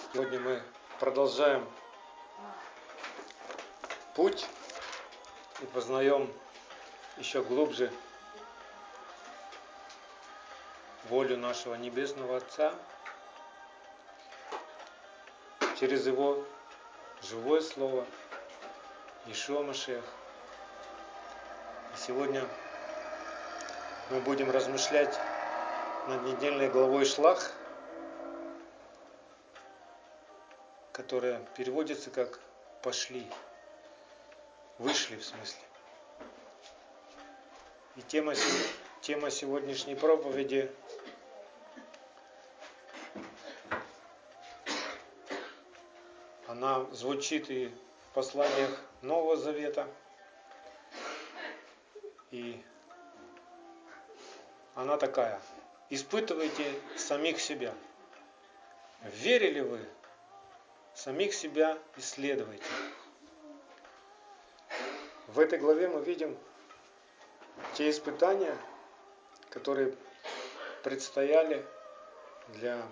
Сегодня мы продолжаем путь и познаем еще глубже волю нашего Небесного Отца через Его живое Слово Ишуа Машех. И сегодня мы будем размышлять над недельной главой Шлах, которая переводится как «пошли», «вышли» в смысле. И тема, тема сегодняшней проповеди она звучит и в посланиях Нового Завета, и она такая. Испытывайте самих себя. Верили вы самих себя исследуйте. В этой главе мы видим те испытания, которые предстояли для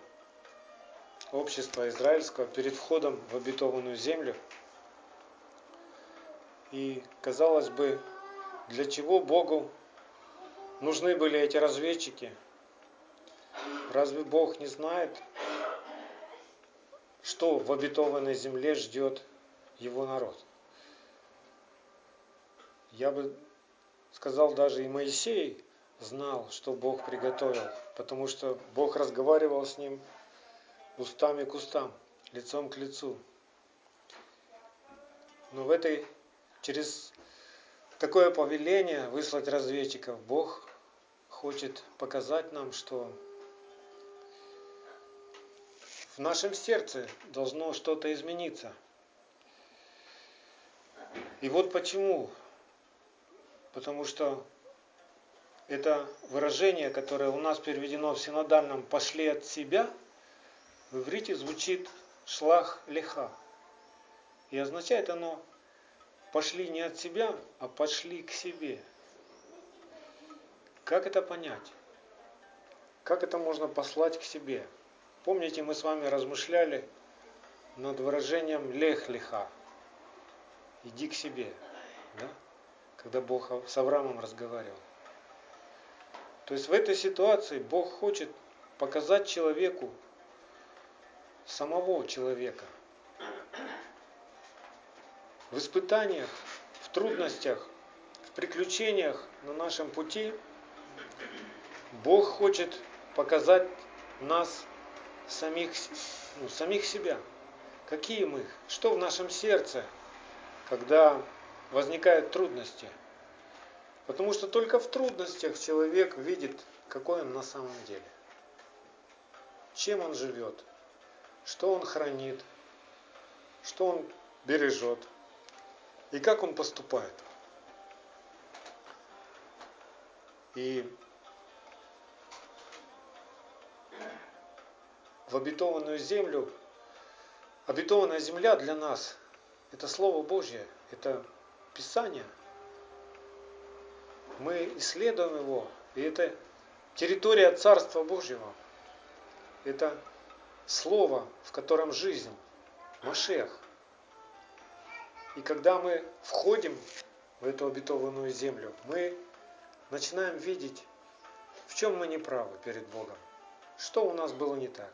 общества израильского перед входом в обетованную землю. И казалось бы, для чего Богу нужны были эти разведчики? Разве Бог не знает, что в обетованной земле ждет его народ. Я бы сказал, даже и Моисей знал, что Бог приготовил, потому что Бог разговаривал с ним устами к устам, лицом к лицу. Но в этой, через такое повеление выслать разведчиков, Бог хочет показать нам, что в нашем сердце должно что-то измениться. И вот почему. Потому что это выражение, которое у нас переведено в синодальном «пошли от себя», в иврите звучит «шлах леха». И означает оно «пошли не от себя, а пошли к себе». Как это понять? Как это можно послать к себе? Помните, мы с вами размышляли над выражением лех-леха. Иди к себе. Да? Когда Бог с Авраамом разговаривал. То есть в этой ситуации Бог хочет показать человеку самого человека. В испытаниях, в трудностях, в приключениях на нашем пути Бог хочет показать нас самих, ну, самих себя. Какие мы? Что в нашем сердце, когда возникают трудности? Потому что только в трудностях человек видит, какой он на самом деле. Чем он живет, что он хранит, что он бережет и как он поступает. И в обетованную землю. Обетованная земля для нас – это Слово Божье, это Писание. Мы исследуем его, и это территория Царства Божьего. Это Слово, в котором жизнь, Машех. И когда мы входим в эту обетованную землю, мы начинаем видеть, в чем мы неправы перед Богом, что у нас было не так.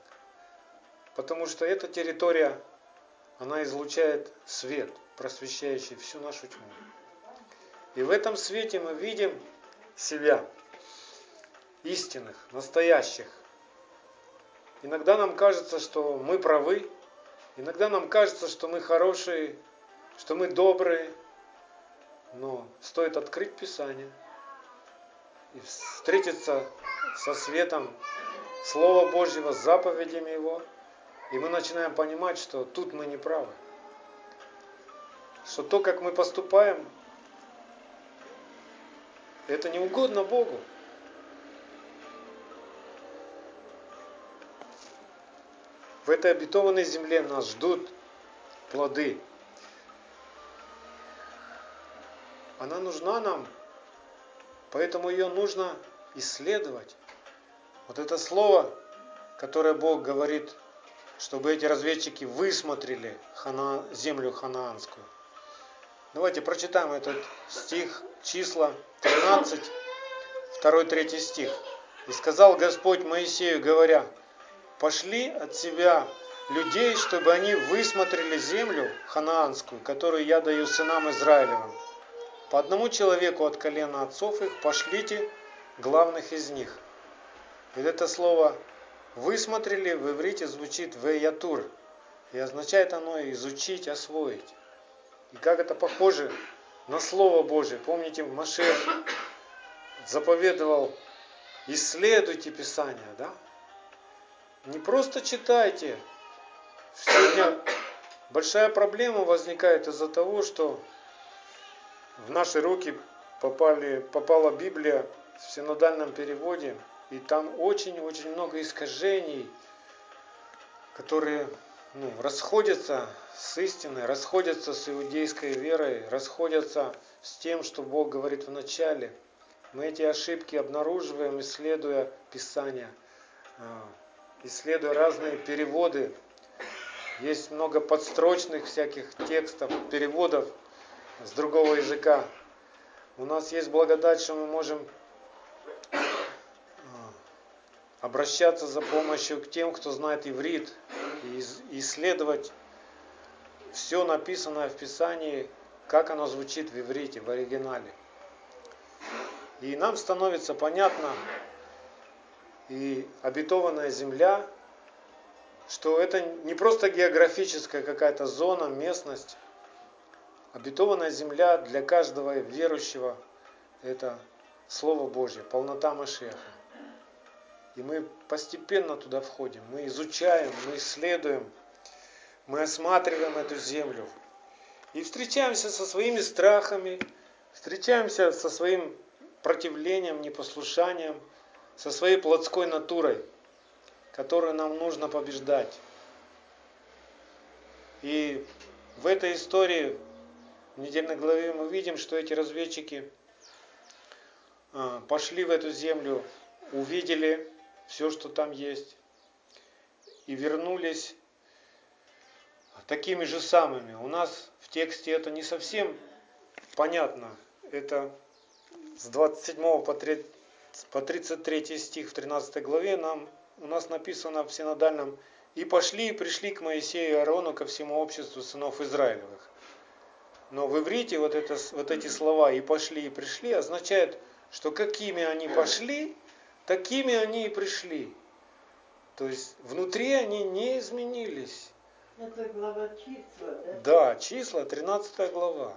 Потому что эта территория, она излучает свет, просвещающий всю нашу тьму. И в этом свете мы видим себя, истинных, настоящих. Иногда нам кажется, что мы правы, иногда нам кажется, что мы хорошие, что мы добрые, но стоит открыть Писание и встретиться со светом Слова Божьего, с заповедями Его – и мы начинаем понимать, что тут мы не правы. Что то, как мы поступаем, это не угодно Богу. В этой обетованной земле нас ждут плоды. Она нужна нам, поэтому ее нужно исследовать. Вот это слово, которое Бог говорит чтобы эти разведчики высмотрели хана, землю ханаанскую. Давайте прочитаем этот стих, числа 13, 2-3 стих. «И сказал Господь Моисею, говоря, пошли от себя людей, чтобы они высмотрели землю ханаанскую, которую я даю сынам Израилевым. По одному человеку от колена отцов их пошлите главных из них». И это слово «высмотрели» в иврите звучит «веятур», и означает оно изучить, освоить. И как это похоже на Слово Божие. Помните, Машех заповедовал исследуйте Писание, да? Не просто читайте. Сегодня большая проблема возникает из-за того, что в наши руки попали, попала Библия в синодальном переводе, и там очень-очень много искажений, которые ну, расходятся с истиной, расходятся с иудейской верой, расходятся с тем, что Бог говорит в начале. Мы эти ошибки обнаруживаем, исследуя Писание, а, исследуя разные переводы. Есть много подстрочных всяких текстов, переводов с другого языка. У нас есть благодать, что мы можем а, обращаться за помощью к тем, кто знает иврит, и исследовать все написанное в Писании, как оно звучит в иврите, в оригинале. И нам становится понятно и обетованная земля, что это не просто географическая какая-то зона, местность. Обетованная земля для каждого верующего – это Слово Божье, полнота Машеха. И мы постепенно туда входим, мы изучаем, мы исследуем, мы осматриваем эту землю. И встречаемся со своими страхами, встречаемся со своим противлением, непослушанием, со своей плотской натурой, которую нам нужно побеждать. И в этой истории, в недельной главе, мы видим, что эти разведчики а, пошли в эту землю, увидели все, что там есть, и вернулись такими же самыми. У нас в тексте это не совсем понятно. Это с 27 по 33 стих в 13 главе нам, у нас написано в синодальном «И пошли и пришли к Моисею и Аарону ко всему обществу сынов Израилевых». Но в иврите вот, это, вот эти слова «и пошли и пришли» означают, что какими они пошли, такими они и пришли. То есть внутри они не изменились. Это глава числа, да? Да, числа, 13 глава.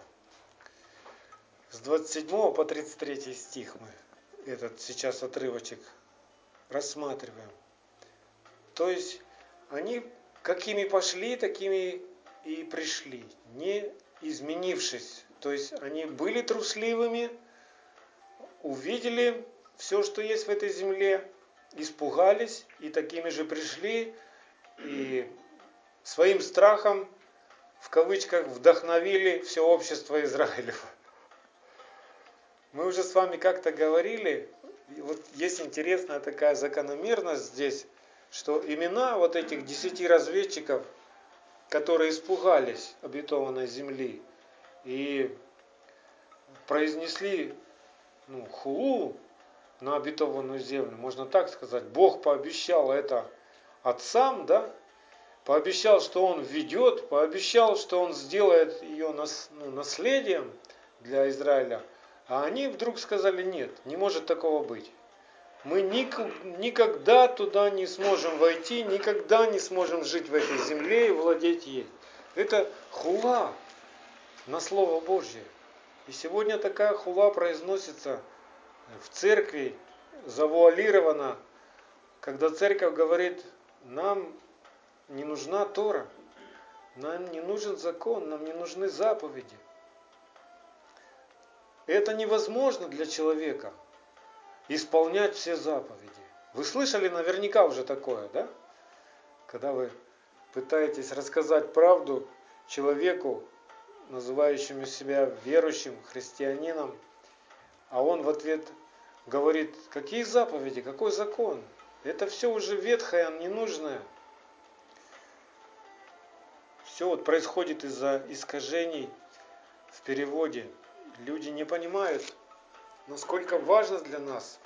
С 27 по 33 стих мы этот сейчас отрывочек рассматриваем. То есть они какими пошли, такими и пришли, не изменившись. То есть они были трусливыми, увидели все, что есть в этой земле, испугались и такими же пришли, и своим страхом, в кавычках, вдохновили все общество Израилева. Мы уже с вами как-то говорили, вот есть интересная такая закономерность здесь, что имена вот этих десяти разведчиков, которые испугались обетованной земли и произнесли ну, хулу на обетованную землю, можно так сказать. Бог пообещал это отцам, да? Пообещал, что Он ведет, пообещал, что Он сделает ее нас, ну, наследием для Израиля. А они вдруг сказали, нет, не может такого быть. Мы никогда туда не сможем войти, никогда не сможем жить в этой земле и владеть ей. Это хула на Слово Божье. И сегодня такая хула произносится в церкви завуалировано, когда церковь говорит, нам не нужна Тора, нам не нужен закон, нам не нужны заповеди. Это невозможно для человека исполнять все заповеди. Вы слышали наверняка уже такое, да? Когда вы пытаетесь рассказать правду человеку, называющему себя верующим христианином, а он в ответ говорит, какие заповеди, какой закон? Это все уже ветхое, ненужное. все вот происходит из-за искажений в переводе. Люди не понимают, насколько важно для нас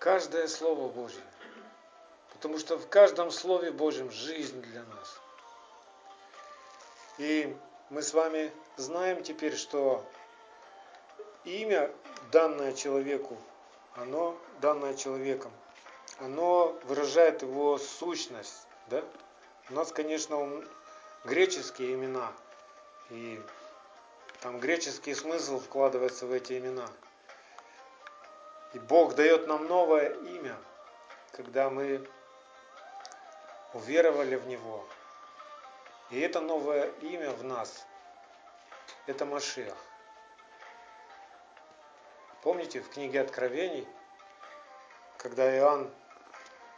каждое Слово Божье. Потому что в каждом Слове Божьем жизнь для нас. И мы с вами знаем теперь, что имя, данное человеку, оно, данное человеком, оно выражает его сущность. Да? У нас, конечно, греческие имена, и там греческий смысл вкладывается в эти имена. И Бог дает нам новое имя, когда мы уверовали в Него. И это новое имя в нас, это Машиах. Помните в книге Откровений, когда Иоанн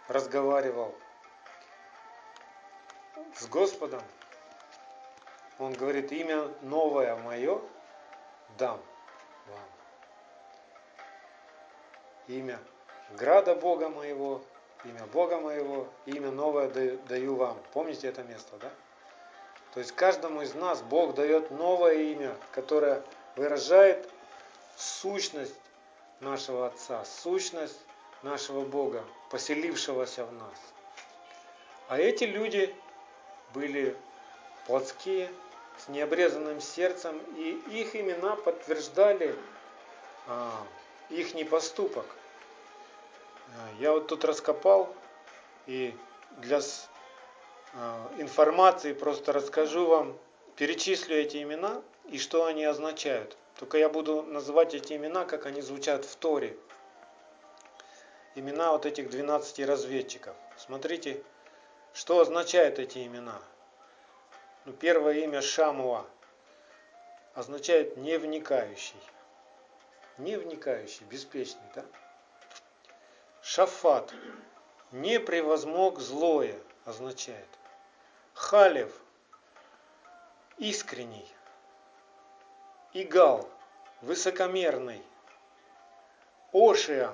разговаривал с Господом, он говорит, имя новое мое дам вам. Имя града Бога моего, имя Бога моего, имя новое даю вам. Помните это место, да? То есть каждому из нас Бог дает новое имя, которое выражает сущность нашего Отца, сущность нашего Бога, поселившегося в нас. А эти люди были плотские, с необрезанным сердцем, и их имена подтверждали а, их непоступок. Я вот тут раскопал и для а, информации просто расскажу вам, перечислю эти имена и что они означают. Только я буду называть эти имена, как они звучат в Торе. Имена вот этих 12 разведчиков. Смотрите, что означают эти имена. Ну, первое имя Шамуа означает не вникающий. Не вникающий, беспечный, да? Шафат не превозмог злое означает. Халев искренний. Игал высокомерный. Ошия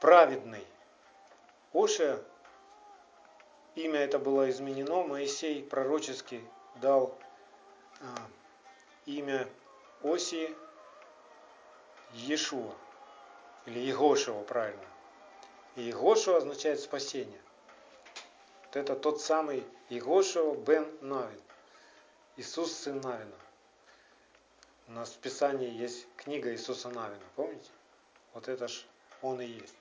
праведный. Ошия имя это было изменено, Моисей пророчески дал а, имя Оси Иешуа, или Егошева, правильно. И Егошева означает спасение. Вот это тот самый Егошева бен Навин, Иисус сын Навина. У нас в Писании есть книга Иисуса Навина, помните? Вот это ж он и есть.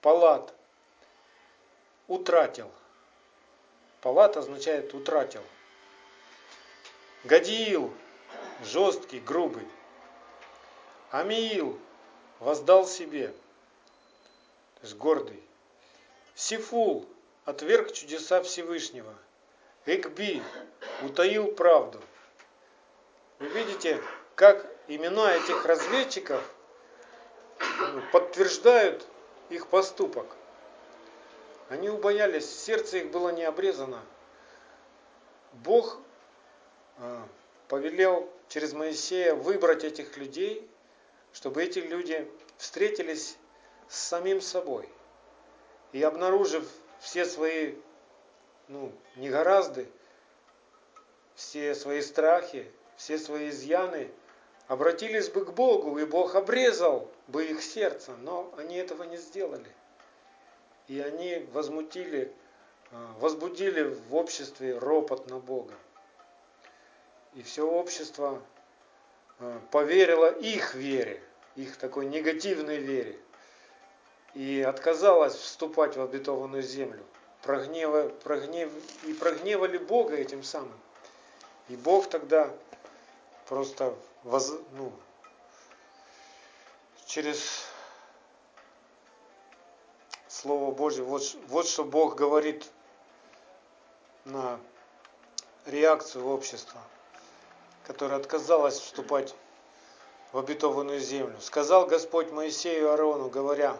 Палат утратил. Палат означает утратил. Гадиил жесткий, грубый. Амиил воздал себе, то есть гордый. Сифул отверг чудеса Всевышнего. Экби утаил правду. Вы видите, как имена этих разведчиков ну, подтверждают их поступок. Они убоялись, сердце их было не обрезано. Бог а, повелел через Моисея выбрать этих людей, чтобы эти люди встретились с самим собой. И обнаружив все свои ну, негоразды, все свои страхи, все свои изъяны, обратились бы к Богу, и Бог обрезал бы их сердце, но они этого не сделали и они возмутили, а, возбудили в обществе ропот на Бога. И все общество а, поверило их вере, их такой негативной вере, и отказалось вступать в обетованную землю. Прогнева, прогнев, и прогневали Бога этим самым. И Бог тогда просто воз, ну, через Слово Божье. Вот, вот что Бог говорит на реакцию общества, которое отказалось вступать в обетованную землю. Сказал Господь Моисею и Аарону, говоря,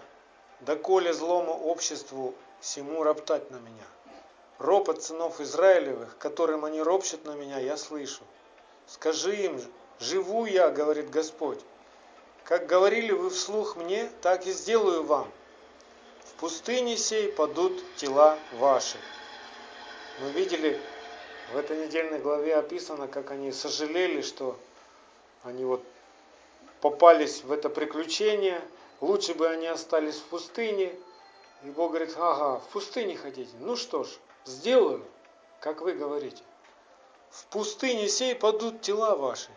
«Доколе злому обществу всему роптать на меня? Ропот сынов Израилевых, которым они ропщут на меня, я слышу. Скажи им, живу я, говорит Господь. Как говорили вы вслух мне, так и сделаю вам пустыне сей падут тела ваши. Мы видели в этой недельной главе описано, как они сожалели, что они вот попались в это приключение, лучше бы они остались в пустыне. И Бог говорит, ага, в пустыне хотите? Ну что ж, сделаю, как вы говорите. В пустыне сей падут тела ваши.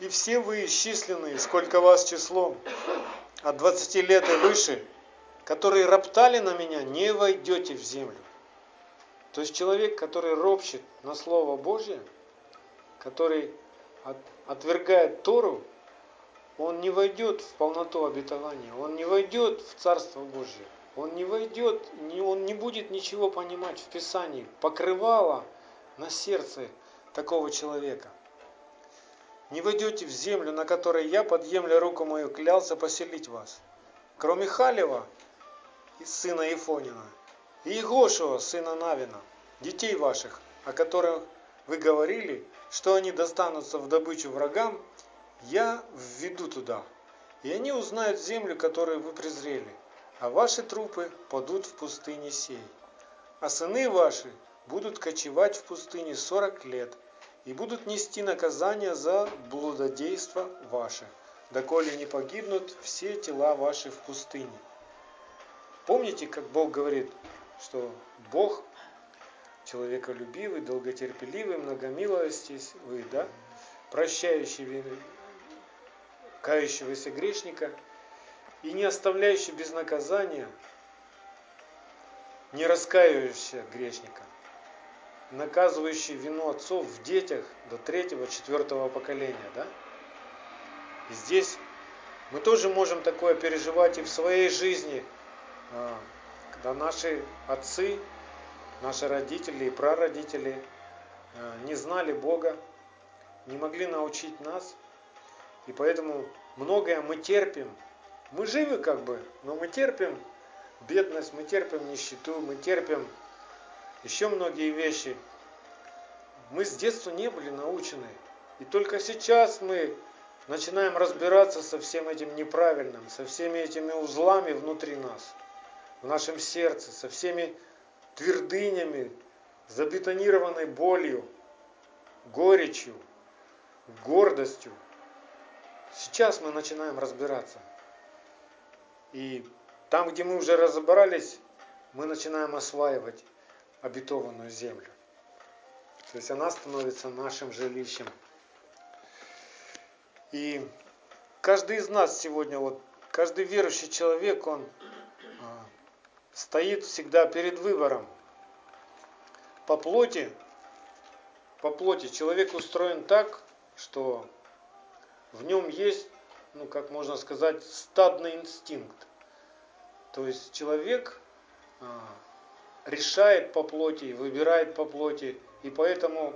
И все вы исчисленные, сколько вас числом, от 20 лет и выше, которые роптали на меня, не войдете в землю. То есть человек, который ропщет на Слово Божье, который отвергает Тору, он не войдет в полноту обетования, он не войдет в Царство Божье, он не войдет, он не будет ничего понимать в Писании, покрывало на сердце такого человека. Не войдете в землю, на которой я, подъемля руку мою, клялся поселить вас. Кроме Халева, сына Ифонина, и Егошева, сына Навина, детей ваших, о которых вы говорили, что они достанутся в добычу врагам, я введу туда, и они узнают землю, которую вы презрели, а ваши трупы падут в пустыне сей. А сыны ваши будут кочевать в пустыне сорок лет, и будут нести наказание за блудодейство ваше, доколе не погибнут все тела ваши в пустыне. Помните, как Бог говорит, что Бог человеколюбивый, долготерпеливый, многомилостивый, да? прощающий кающегося грешника и не оставляющий без наказания не раскаивающегося грешника, наказывающий вину отцов в детях до третьего, четвертого поколения. Да? И здесь мы тоже можем такое переживать и в своей жизни – а, когда наши отцы, наши родители и прародители а, не знали Бога, не могли научить нас, и поэтому многое мы терпим. Мы живы как бы, но мы терпим бедность, мы терпим нищету, мы терпим еще многие вещи. Мы с детства не были научены. И только сейчас мы начинаем разбираться со всем этим неправильным, со всеми этими узлами внутри нас в нашем сердце, со всеми твердынями, забетонированной болью, горечью, гордостью. Сейчас мы начинаем разбираться. И там, где мы уже разобрались, мы начинаем осваивать обетованную землю. То есть она становится нашим жилищем. И каждый из нас сегодня, вот каждый верующий человек, он стоит всегда перед выбором. По плоти, по плоти человек устроен так, что в нем есть, ну как можно сказать, стадный инстинкт. То есть человек а, решает по плоти, выбирает по плоти, и поэтому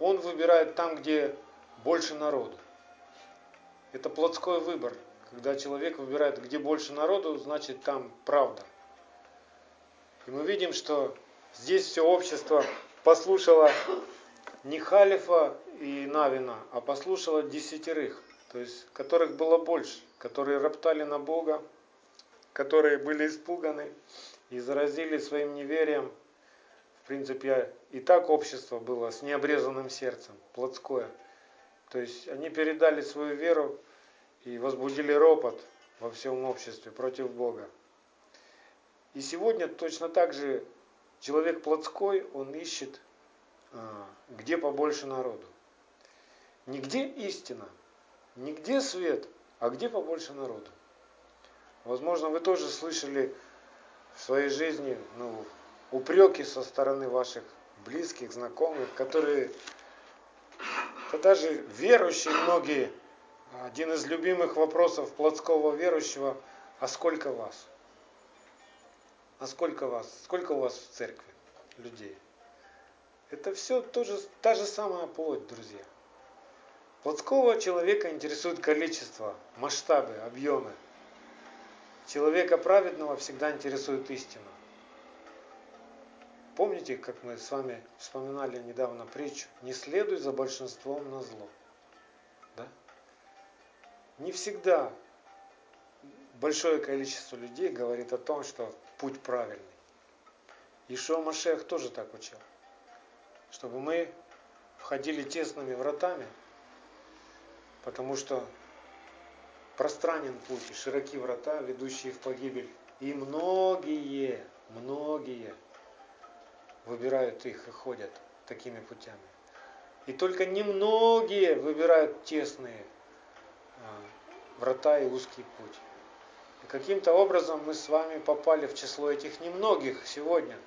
он выбирает там, где больше народу. Это плотской выбор. Когда человек выбирает, где больше народу, значит там правда. И мы видим, что здесь все общество послушало не Халифа и Навина, а послушало десятерых, то есть которых было больше, которые роптали на Бога, которые были испуганы и заразили своим неверием. В принципе, и так общество было с необрезанным сердцем, плотское. То есть они передали свою веру и возбудили ропот во всем обществе против Бога. И сегодня точно так же человек плотской, он ищет, а, где побольше народу. Нигде истина, нигде свет, а где побольше народу. Возможно, вы тоже слышали своей жизни ну, упреки со стороны ваших близких, знакомых, которые, да даже верующие многие, один из любимых вопросов плотского верующего, а сколько вас? А сколько вас? Сколько у вас в церкви людей? Это все тоже, та же самая плоть, друзья. Плотского человека интересует количество, масштабы, объемы. Человека праведного всегда интересует истина. Помните, как мы с вами вспоминали недавно притчу? Не следуй за большинством на зло. Да? Не всегда большое количество людей говорит о том, что путь правильный. Ишуа Машех тоже так учил. чтобы мы входили тесными вратами, потому что пространен путь и широки врата, ведущие в погибель. И многие, многие выбирают их и ходят такими путями. И только немногие выбирают тесные а, врата и узкий путь. И каким-то образом мы с вами попали в число этих немногих сегодня.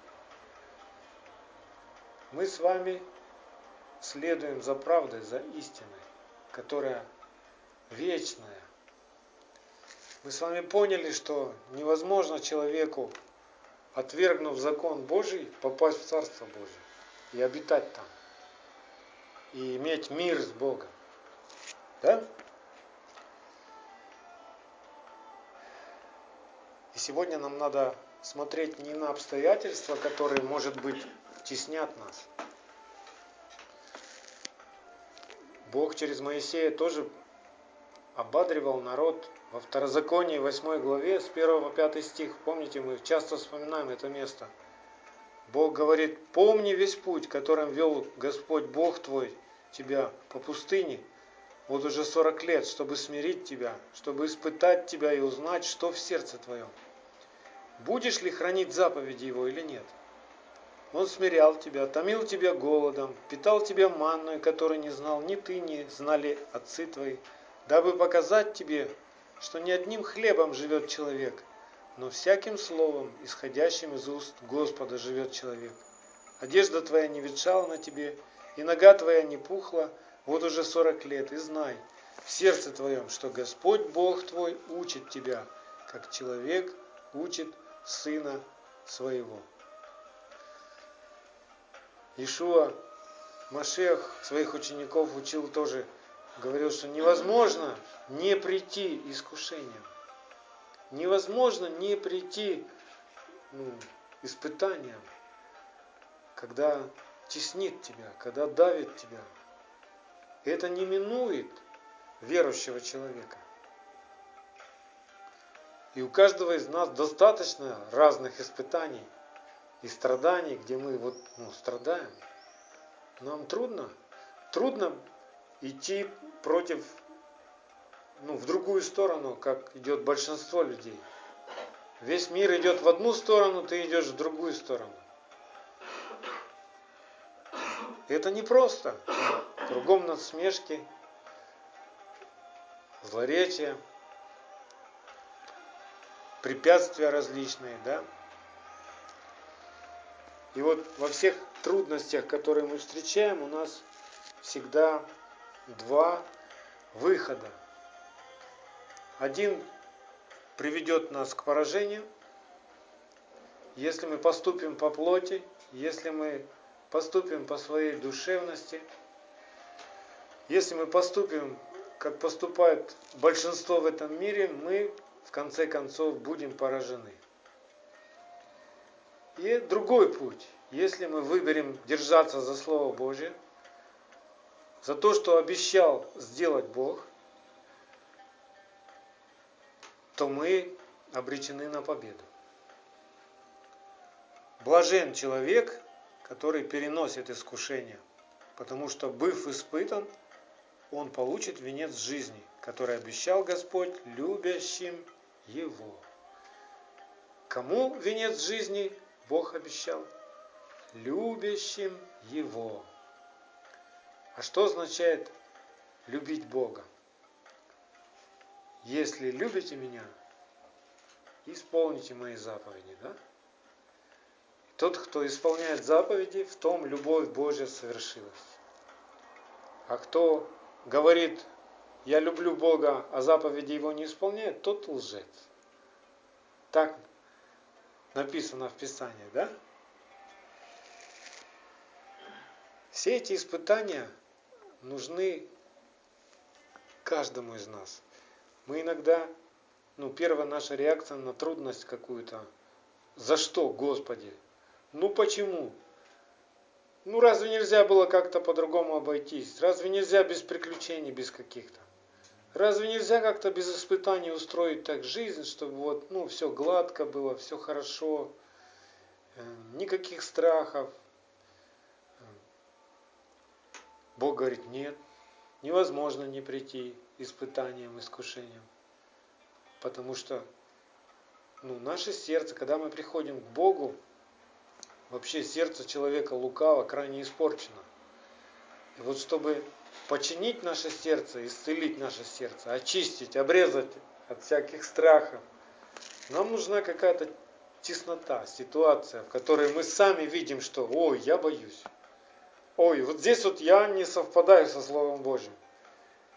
Мы с вами следуем за правдой, за истиной, которая вечная. Мы с вами поняли, что невозможно человеку, отвергнув закон Божий, попасть в Царство Божие и обитать там и иметь мир с Богом. Да? И сегодня нам надо смотреть не на обстоятельства, которые, может быть, теснят нас. Бог через Моисея тоже ободривал народ во Второзаконии 8 главе с 1 по 5 стих. Помните, мы часто вспоминаем это место – Бог говорит, помни весь путь, которым вел Господь Бог твой тебя по пустыне, вот уже 40 лет, чтобы смирить тебя, чтобы испытать тебя и узнать, что в сердце твоем. Будешь ли хранить заповеди Его или нет? Он смирял тебя, томил тебя голодом, питал тебя манной, которой не знал ни ты, ни знали отцы твои, дабы показать тебе, что не одним хлебом живет человек, но всяким словом, исходящим из уст Господа, живет человек. Одежда твоя не ветшала на тебе, и нога твоя не пухла, вот уже сорок лет, и знай в сердце твоем, что Господь Бог твой учит тебя, как человек учит сына своего. Ишуа Машех своих учеников учил тоже, говорил, что невозможно не прийти искушением. Невозможно не прийти ну, испытаниям, когда теснит тебя, когда давит тебя. Это не минует верующего человека. И у каждого из нас достаточно разных испытаний и страданий, где мы вот ну, страдаем. Нам трудно, трудно идти против ну, в другую сторону, как идет большинство людей. Весь мир идет в одну сторону, ты идешь в другую сторону. Это непросто. Кругом насмешки, злоречия, препятствия различные, да? И вот во всех трудностях, которые мы встречаем, у нас всегда два выхода. Один приведет нас к поражению, если мы поступим по плоти, если мы поступим по своей душевности, если мы поступим, как поступает большинство в этом мире, мы в конце концов будем поражены. И другой путь, если мы выберем держаться за Слово Божье, за то, что обещал сделать Бог, то мы обречены на победу. Блажен человек, который переносит искушение, потому что, быв испытан, он получит венец жизни, который обещал Господь любящим его. Кому венец жизни Бог обещал? Любящим его. А что означает любить Бога? Если любите меня, исполните мои заповеди. Да? Тот, кто исполняет заповеди, в том любовь Божья совершилась. А кто говорит, я люблю Бога, а заповеди Его не исполняет, тот лжец. Так написано в Писании, да? Все эти испытания нужны каждому из нас. Мы иногда, ну, первая наша реакция на трудность какую-то. За что, Господи? Ну почему? Ну разве нельзя было как-то по-другому обойтись? Разве нельзя без приключений, без каких-то? Разве нельзя как-то без испытаний устроить так жизнь, чтобы вот, ну, все гладко было, все хорошо, э, никаких страхов? Бог говорит, нет, невозможно не прийти испытанием, искушением. Потому что ну, наше сердце, когда мы приходим к Богу, вообще сердце человека лукаво, крайне испорчено. И вот чтобы починить наше сердце, исцелить наше сердце, очистить, обрезать от всяких страхов, нам нужна какая-то теснота, ситуация, в которой мы сами видим, что ой, я боюсь. Ой, вот здесь вот я не совпадаю со Словом Божьим.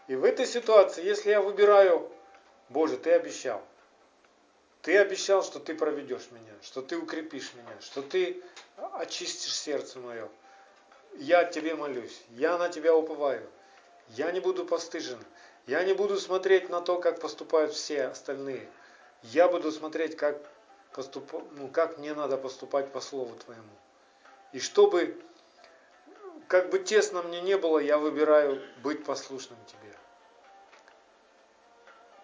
И в этой ситуации, если я выбираю, Боже, ты обещал. Ты обещал, что ты проведешь меня, что ты укрепишь меня, что ты очистишь сердце мое. Я тебе молюсь, я на тебя уповаю. Я не буду постыжен. Я не буду смотреть на то, как поступают все остальные. Я буду смотреть, как, поступ... ну, как мне надо поступать по Слову Твоему. И чтобы, как бы тесно мне не было, я выбираю быть послушным Тебе.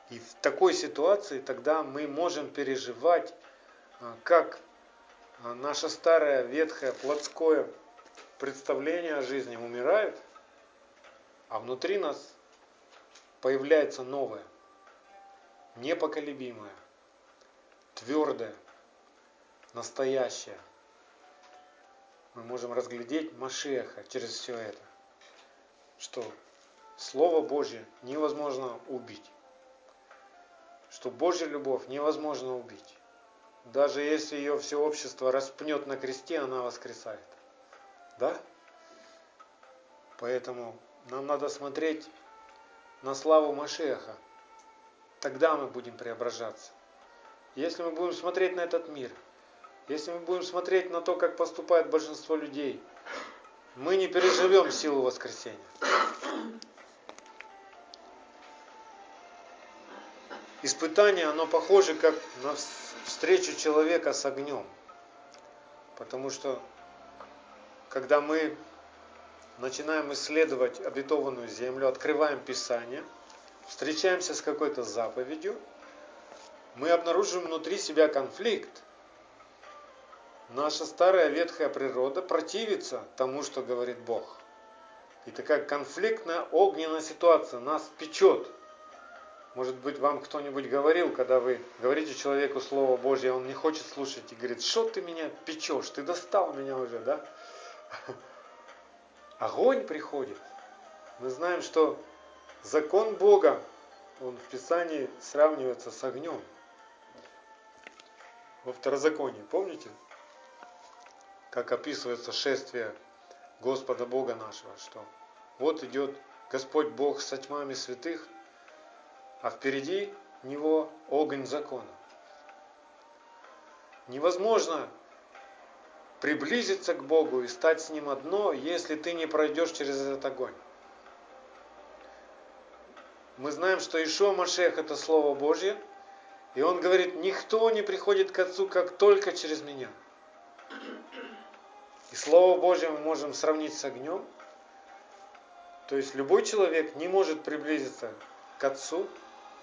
И в такой ситуации тогда мы можем переживать, а, как а, наше старое, ветхое, плотское представление о жизни умирает, а внутри нас появляется новое, непоколебимое, твердое, настоящее. Мы можем разглядеть Машеха через все это, что Слово Божье невозможно убить, что Божья любовь невозможно убить. Даже если ее все общество распнет на кресте, она воскресает. Да? Поэтому нам надо смотреть на славу Машеха. Тогда мы будем преображаться. Если мы будем смотреть на этот мир, если мы будем смотреть на то, как поступает большинство людей, мы не переживем силу воскресения. Испытание, оно похоже как на встречу человека с огнем. Потому что, когда мы начинаем исследовать обетованную землю, открываем Писание, встречаемся с какой-то заповедью, мы обнаружим внутри себя конфликт. Наша старая ветхая природа противится тому, что говорит Бог. И такая конфликтная огненная ситуация нас печет. Может быть, вам кто-нибудь говорил, когда вы говорите человеку Слово Божье, он не хочет слушать и говорит, что ты меня печешь, ты достал меня уже, да? огонь приходит. Мы знаем, что закон Бога, он в Писании сравнивается с огнем. Во второзаконии, помните? Как описывается шествие Господа Бога нашего, что вот идет Господь Бог со тьмами святых, а впереди него огонь закона. Невозможно приблизиться к Богу и стать с Ним одно, если ты не пройдешь через этот огонь. Мы знаем, что Ишуа Машех это Слово Божье, и он говорит, никто не приходит к Отцу, как только через меня. И Слово Божье мы можем сравнить с огнем. То есть любой человек не может приблизиться к Отцу,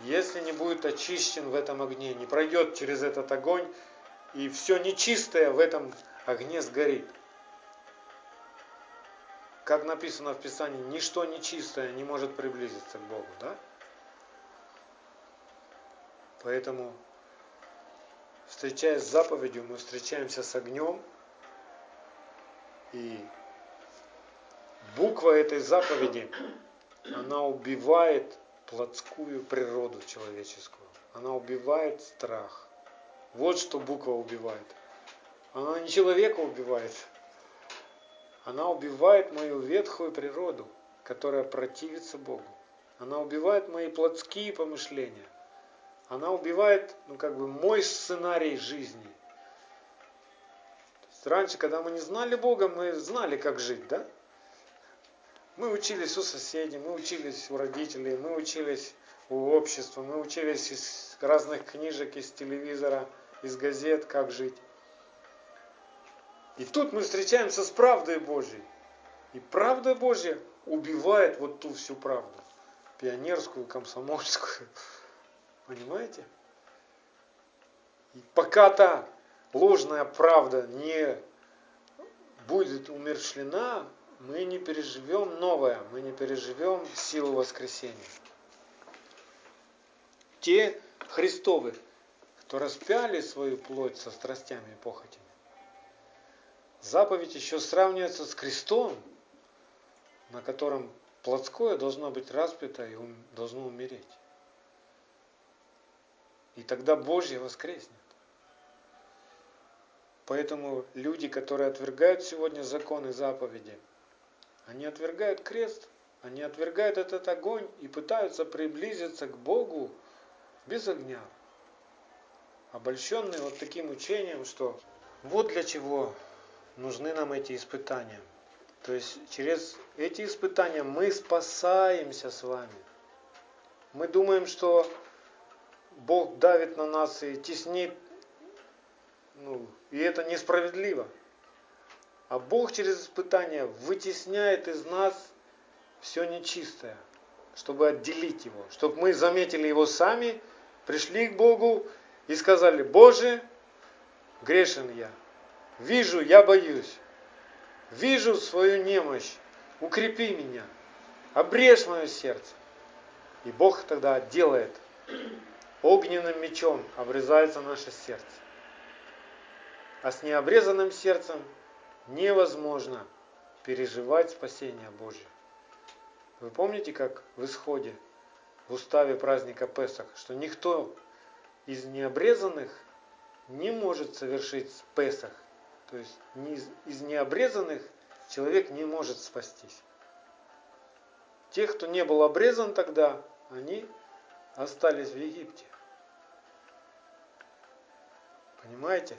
если не будет очищен в этом огне, не пройдет через этот огонь, и все нечистое в этом огне сгорит. Как написано в Писании, ничто нечистое не может приблизиться к Богу, да? Поэтому, встречаясь с заповедью, мы встречаемся с огнем, и буква этой заповеди, она убивает плотскую природу человеческую. Она убивает страх. Вот что буква убивает. Она не человека убивает. Она убивает мою ветхую природу, которая противится Богу. Она убивает мои плотские помышления. Она убивает, ну как бы, мой сценарий жизни. Раньше, когда мы не знали Бога, мы знали, как жить, да? Мы учились у соседей, мы учились у родителей, мы учились у общества, мы учились из разных книжек, из телевизора, из газет, как жить. И тут мы встречаемся с правдой Божьей. И правда Божья убивает вот ту всю правду. Пионерскую, комсомольскую. Понимаете? И пока та ложная правда не будет умершлена мы не переживем новое, мы не переживем силу воскресения. Те Христовы, кто распяли свою плоть со страстями и похотями, заповедь еще сравнивается с крестом, на котором плотское должно быть распято и должно умереть. И тогда Божье воскреснет. Поэтому люди, которые отвергают сегодня законы заповеди, они отвергают крест, они отвергают этот огонь и пытаются приблизиться к Богу без огня. Обольщенные вот таким учением, что вот для чего нужны нам эти испытания. То есть через эти испытания мы спасаемся с вами. Мы думаем, что Бог давит на нас и теснит, ну, и это несправедливо. А Бог через испытания вытесняет из нас все нечистое, чтобы отделить его, чтобы мы заметили его сами, пришли к Богу и сказали, Боже, грешен я, вижу, я боюсь, вижу свою немощь, укрепи меня, обрежь мое сердце. И Бог тогда делает, огненным мечом обрезается наше сердце. А с необрезанным сердцем невозможно переживать спасение Божье. Вы помните, как в исходе, в уставе праздника Песах, что никто из необрезанных не может совершить Песах. То есть из необрезанных человек не может спастись. Те, кто не был обрезан тогда, они остались в Египте. Понимаете?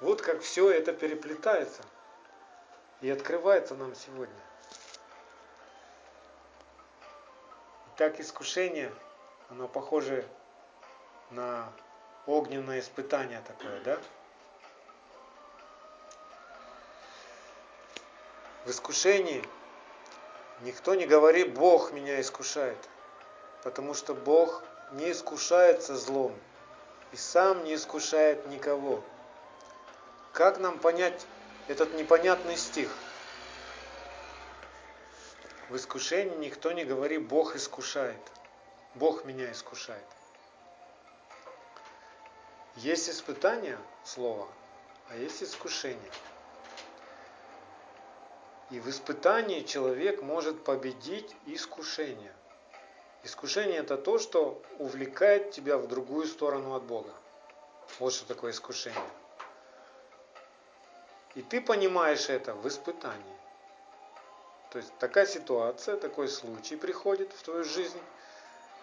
Вот как все это переплетается и открывается нам сегодня. Так искушение, оно похоже на огненное испытание такое, да? В искушении никто не говорит, Бог меня искушает, потому что Бог не искушается злом и сам не искушает никого. Как нам понять этот непонятный стих? В искушении никто не говорит, Бог искушает. Бог меня искушает. Есть испытание слова, а есть искушение. И в испытании человек может победить искушение. Искушение это то, что увлекает тебя в другую сторону от Бога. Вот что такое искушение. И ты понимаешь это в испытании. То есть такая ситуация, такой случай приходит в твою жизнь,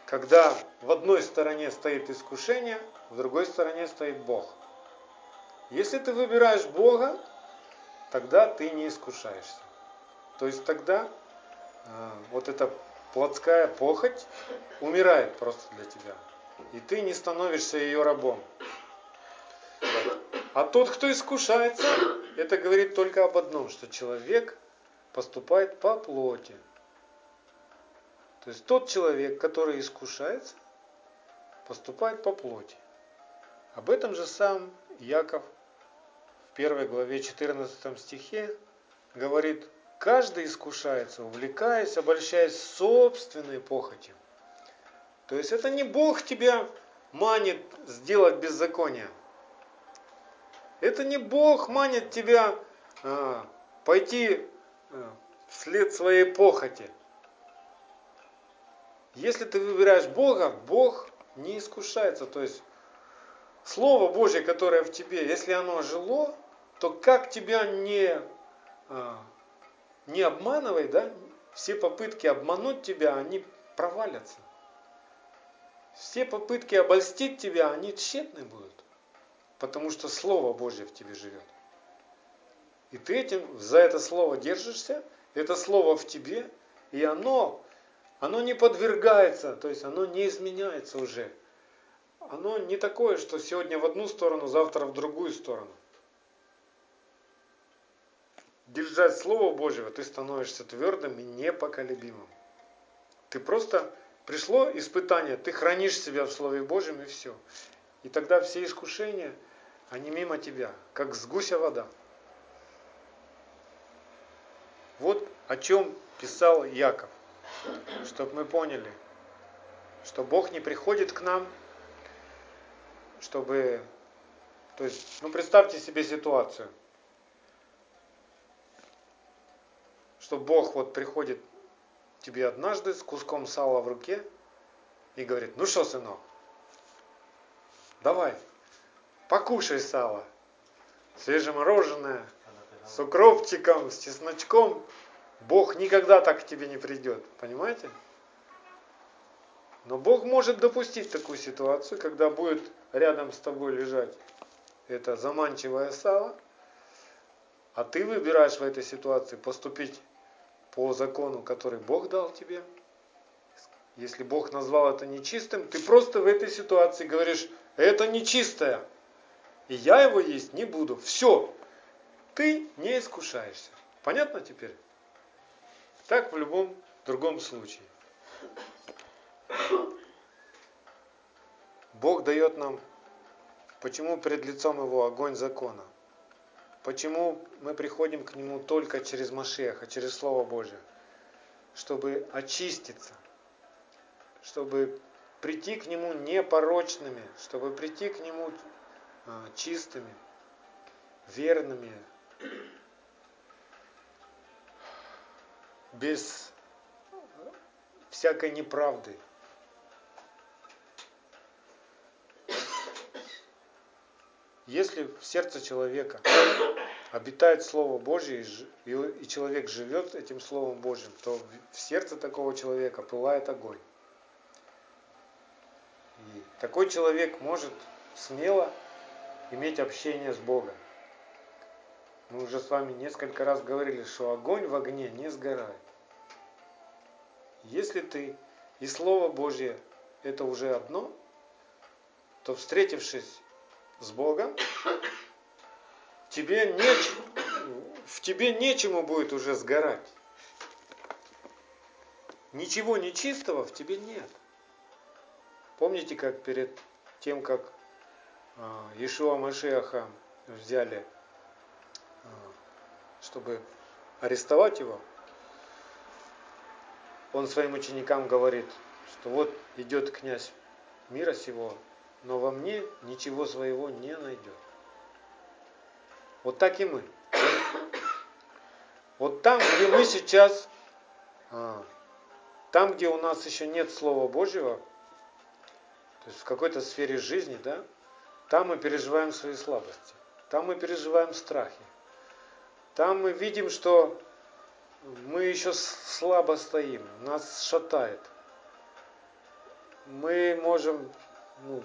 когда в одной стороне стоит искушение, в другой стороне стоит Бог. Если ты выбираешь Бога, тогда ты не искушаешься. То есть тогда э, вот эта плотская похоть умирает просто для тебя. И ты не становишься ее рабом. А тот, кто искушается, это говорит только об одном, что человек поступает по плоти. То есть тот человек, который искушается, поступает по плоти. Об этом же сам Яков в первой главе 14 стихе говорит, каждый искушается, увлекаясь, обольщаясь собственной похотью. То есть это не Бог тебя манит сделать беззаконие. Это не Бог манит тебя а, пойти а, вслед своей похоти. Если ты выбираешь Бога, Бог не искушается. То есть Слово Божье, которое в тебе, если оно жило, то как тебя не, а, не обманывай, да, все попытки обмануть тебя, они провалятся. Все попытки обольстить тебя, они тщетны будут. Потому что Слово Божье в тебе живет. И ты этим, за это Слово держишься, это Слово в тебе, и оно, оно не подвергается, то есть оно не изменяется уже. Оно не такое, что сегодня в одну сторону, завтра в другую сторону. Держать Слово Божьего, ты становишься твердым и непоколебимым. Ты просто пришло испытание, ты хранишь себя в Слове Божьем и все. И тогда все искушения – они мимо тебя, как с гуся вода. Вот о чем писал Яков, чтобы мы поняли, что Бог не приходит к нам, чтобы... То есть, ну представьте себе ситуацию, что Бог вот приходит тебе однажды с куском сала в руке и говорит, ну что, сынок, давай, покушай сало, свежемороженое, с укропчиком, с чесночком, Бог никогда так к тебе не придет, понимаете? Но Бог может допустить такую ситуацию, когда будет рядом с тобой лежать это заманчивое сало, а ты выбираешь в этой ситуации поступить по закону, который Бог дал тебе. Если Бог назвал это нечистым, ты просто в этой ситуации говоришь, это нечистое, и я его есть не буду. Все, ты не искушаешься. Понятно теперь? Так в любом другом случае. Бог дает нам, почему перед лицом Его огонь закона? Почему мы приходим к Нему только через Машеха, через Слово Божье? Чтобы очиститься, чтобы прийти к Нему непорочными, чтобы прийти к Нему чистыми, верными, без всякой неправды. Если в сердце человека обитает Слово Божье, и человек живет этим Словом Божьим, то в сердце такого человека пылает огонь. И такой человек может смело иметь общение с Богом. Мы уже с вами несколько раз говорили, что огонь в огне не сгорает. Если ты и Слово Божье это уже одно, то встретившись с Богом, тебе неч... в тебе нечему будет уже сгорать. Ничего нечистого в тебе нет. Помните, как перед тем, как а, Иешуа Машеха взяли чтобы арестовать его, он своим ученикам говорит, что вот идет князь мира сего, но во мне ничего своего не найдет. Вот так и мы. Вот там, где мы сейчас, а, там, где у нас еще нет Слова Божьего, то есть в какой-то сфере жизни, да, там мы переживаем свои слабости, там мы переживаем страхи, там мы видим, что мы еще слабо стоим, нас шатает. Мы можем ну,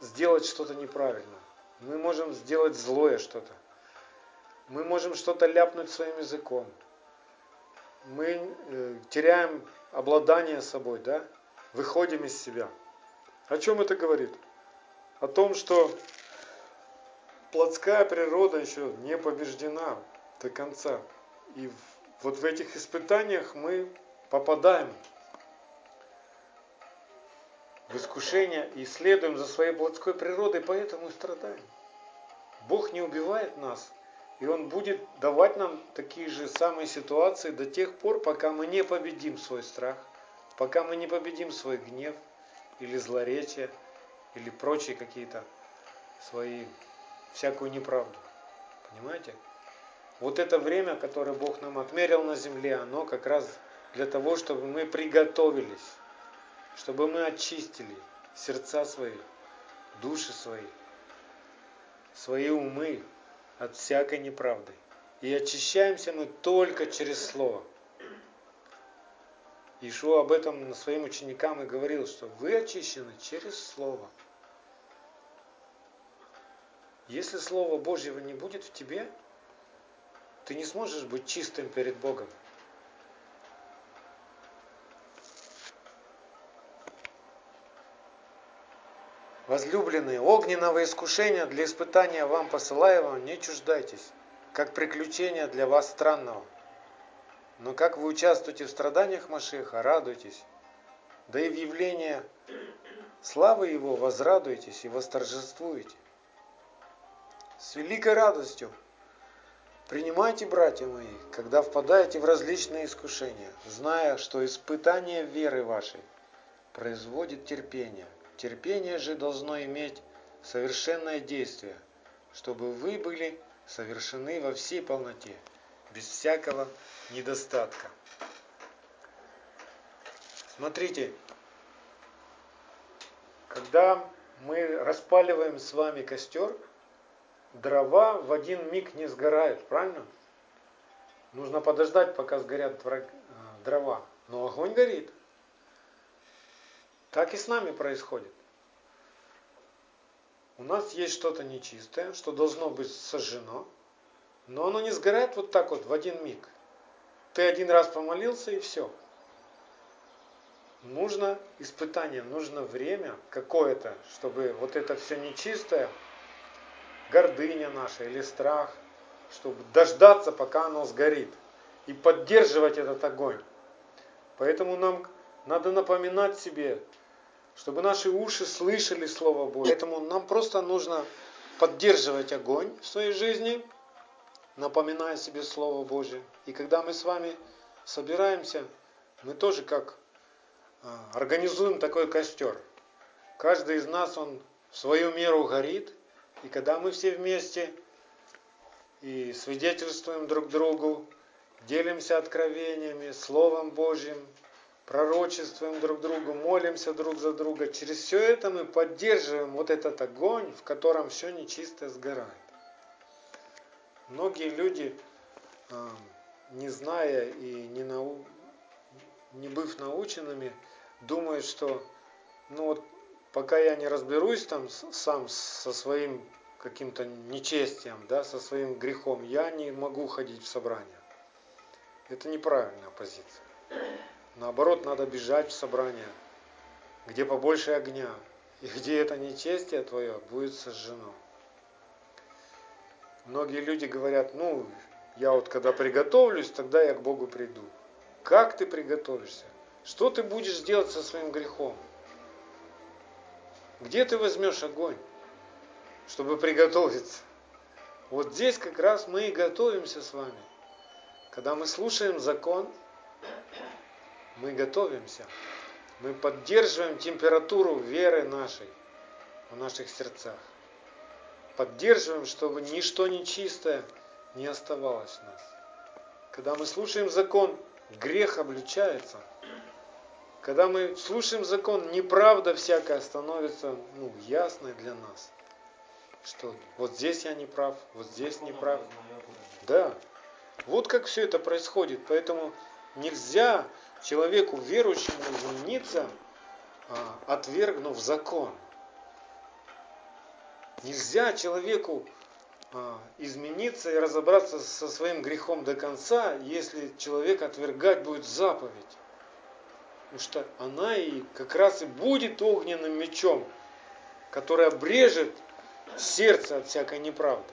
сделать что-то неправильно. Мы можем сделать злое что-то. Мы можем что-то ляпнуть своим языком. Мы э, теряем обладание собой, да? Выходим из себя. О чем это говорит? О том, что плотская природа еще не побеждена до конца. И вот в этих испытаниях мы попадаем в искушение и следуем за своей плотской природой, поэтому и страдаем. Бог не убивает нас, и Он будет давать нам такие же самые ситуации до тех пор, пока мы не победим свой страх, пока мы не победим свой гнев или злоречие, или прочие какие-то свои, всякую неправду. Понимаете? Вот это время, которое Бог нам отмерил на земле, оно как раз для того, чтобы мы приготовились, чтобы мы очистили сердца свои, души свои, свои умы от всякой неправды. И очищаемся мы только через Слово. Ишуа об этом своим ученикам и говорил, что вы очищены через Слово. Если Слово Божьего не будет в тебе, ты не сможешь быть чистым перед Богом. Возлюбленные, огненного искушения для испытания вам посылаемого не чуждайтесь, как приключения для вас странного. Но как вы участвуете в страданиях Машеха, радуйтесь, да и в явлении славы Его возрадуйтесь и восторжествуете. С великой радостью Принимайте, братья мои, когда впадаете в различные искушения, зная, что испытание веры вашей производит терпение. Терпение же должно иметь совершенное действие, чтобы вы были совершены во всей полноте, без всякого недостатка. Смотрите, когда мы распаливаем с вами костер, дрова в один миг не сгорают, правильно? Нужно подождать, пока сгорят э, дрова. Но огонь горит. Так и с нами происходит. У нас есть что-то нечистое, что должно быть сожжено, но оно не сгорает вот так вот в один миг. Ты один раз помолился и все. Нужно испытание, нужно время какое-то, чтобы вот это все нечистое гордыня наша или страх, чтобы дождаться, пока оно сгорит, и поддерживать этот огонь. Поэтому нам надо напоминать себе, чтобы наши уши слышали Слово Божье. Поэтому нам просто нужно поддерживать огонь в своей жизни, напоминая себе Слово Божье. И когда мы с вами собираемся, мы тоже как а, организуем такой костер. Каждый из нас, он в свою меру горит, и когда мы все вместе и свидетельствуем друг другу, делимся откровениями, Словом Божьим, пророчествуем друг другу, молимся друг за друга, через все это мы поддерживаем вот этот огонь, в котором все нечистое сгорает. Многие люди, не зная и не, нау... не быв наученными, думают, что ну вот пока я не разберусь там сам со своим каким-то нечестием, да, со своим грехом, я не могу ходить в собрание. Это неправильная позиция. Наоборот, надо бежать в собрание, где побольше огня, и где это нечестие твое будет сожжено. Многие люди говорят, ну, я вот когда приготовлюсь, тогда я к Богу приду. Как ты приготовишься? Что ты будешь делать со своим грехом? Где ты возьмешь огонь, чтобы приготовиться? Вот здесь как раз мы и готовимся с вами. Когда мы слушаем закон, мы готовимся. Мы поддерживаем температуру веры нашей в наших сердцах. Поддерживаем, чтобы ничто нечистое не оставалось в нас. Когда мы слушаем закон, грех обличается – когда мы слушаем закон, неправда всякая становится ну, ясной для нас. Что вот здесь я не прав, вот здесь не прав. Да. Вот как все это происходит. Поэтому нельзя человеку верующему измениться, а, отвергнув закон. Нельзя человеку а, измениться и разобраться со своим грехом до конца, если человек отвергать будет заповедь. Потому что она и как раз и будет огненным мечом, который обрежет сердце от всякой неправды.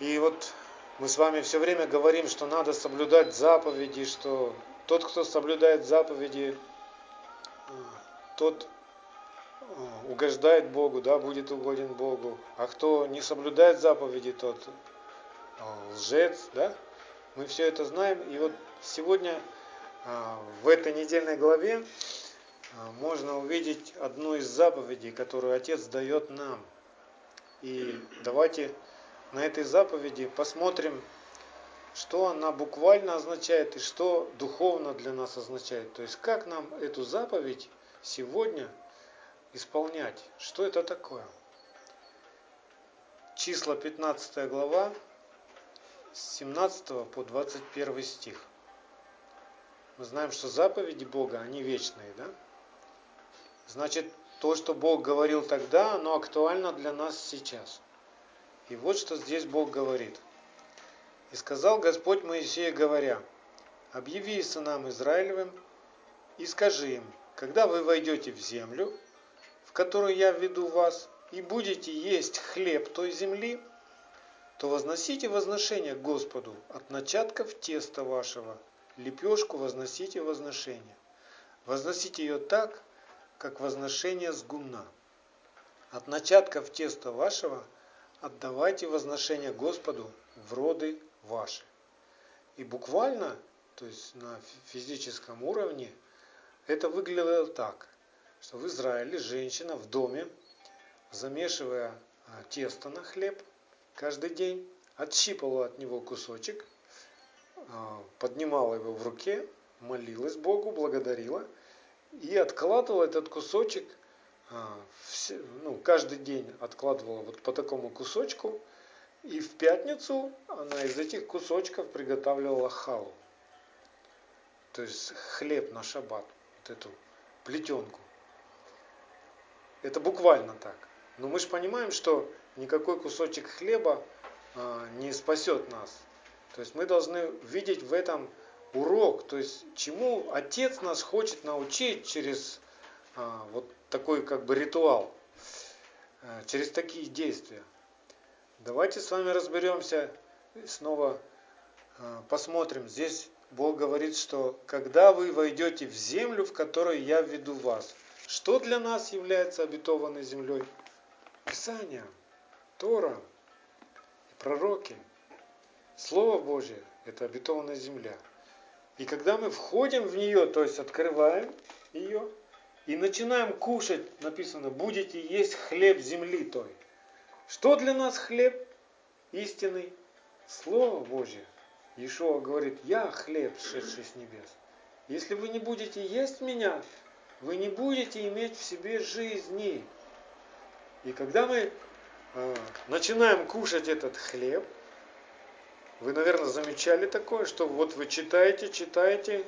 И вот мы с вами все время говорим, что надо соблюдать заповеди, что тот, кто соблюдает заповеди, тот э, угождает Богу, да, будет угоден Богу. А кто не соблюдает заповеди, тот э, лжец, да. Мы все это знаем. И вот Сегодня а, в этой недельной главе а, можно увидеть одну из заповедей, которую Отец дает нам. И давайте на этой заповеди посмотрим, что она буквально означает и что духовно для нас означает. То есть как нам эту заповедь сегодня исполнять. Что это такое? Числа 15 глава с 17 по 21 стих. Мы знаем, что заповеди Бога, они вечные, да? Значит, то, что Бог говорил тогда, оно актуально для нас сейчас. И вот что здесь Бог говорит. «И сказал Господь Моисею, говоря, «Объяви сынам Израилевым и скажи им, когда вы войдете в землю, в которую я введу вас, и будете есть хлеб той земли, то возносите возношение Господу от начатков теста вашего, лепешку возносите возношение. Возносите ее так, как возношение с гумна. От начатков теста вашего отдавайте возношение Господу в роды ваши. И буквально, то есть на физическом уровне, это выглядело так, что в Израиле женщина в доме, замешивая а, тесто на хлеб каждый день, отщипывала от него кусочек, а, поднимала его в руке, молилась Богу, благодарила и откладывала этот кусочек, а, ну, каждый день откладывала вот по такому кусочку, и в пятницу она из этих кусочков приготавливала халу. То есть хлеб на шаббат, вот эту плетенку. Это буквально так. Но мы же понимаем, что никакой кусочек хлеба а, не спасет нас. То есть мы должны видеть в этом урок, то есть чему Отец нас хочет научить через а, вот такой как бы ритуал, а, через такие действия. Давайте с вами разберемся, снова а, посмотрим. Здесь Бог говорит, что когда вы войдете в землю, в которую я введу вас, что для нас является обетованной землей? Писание, Тора, пророки. Слово Божье – это обетованная земля. И когда мы входим в нее, то есть открываем ее, и начинаем кушать, написано, будете есть хлеб земли той. Что для нас хлеб истинный? Слово Божье. Иешуа говорит, я хлеб, шедший с небес. Если вы не будете есть меня, вы не будете иметь в себе жизни. И когда мы э, начинаем кушать этот хлеб, вы, наверное, замечали такое, что вот вы читаете, читаете,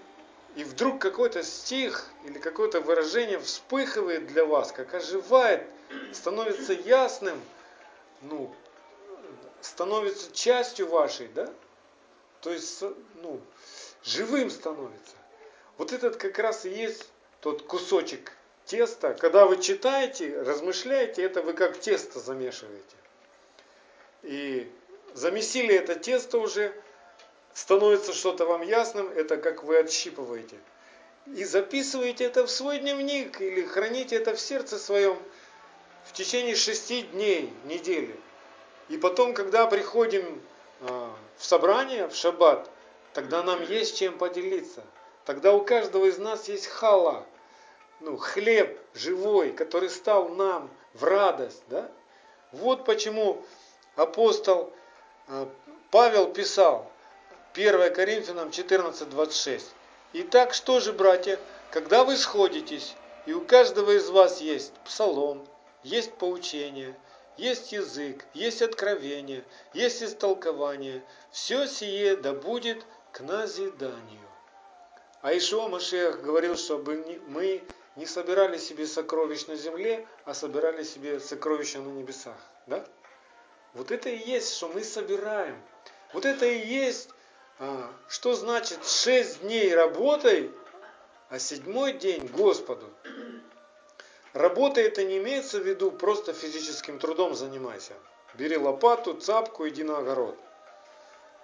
и вдруг какой-то стих или какое-то выражение вспыхивает для вас, как оживает, становится ясным, ну, становится частью вашей, да? То есть, ну, живым становится. Вот этот как раз и есть тот кусочек теста. Когда вы читаете, размышляете, это вы как тесто замешиваете. И замесили это тесто уже, становится что-то вам ясным, это как вы отщипываете. И записываете это в свой дневник или храните это в сердце своем в течение шести дней, недели. И потом, когда приходим а, в собрание, в шаббат, тогда нам есть чем поделиться. Тогда у каждого из нас есть хала, ну, хлеб живой, который стал нам в радость. Да? Вот почему апостол а, Павел писал, 1 Коринфянам 14:26. Итак, что же, братья, когда вы сходитесь, и у каждого из вас есть псалом, есть поучение, есть язык, есть откровение, есть истолкование. Все сие да будет к назиданию. А Ишуа Машех говорил, чтобы мы не собирали себе сокровищ на земле, а собирали себе сокровища на небесах. Да? Вот это и есть, что мы собираем. Вот это и есть, а, что значит шесть дней работай, а седьмой день Господу. Работа это не имеется в виду просто физическим трудом занимайся. Бери лопату, цапку, иди на огород.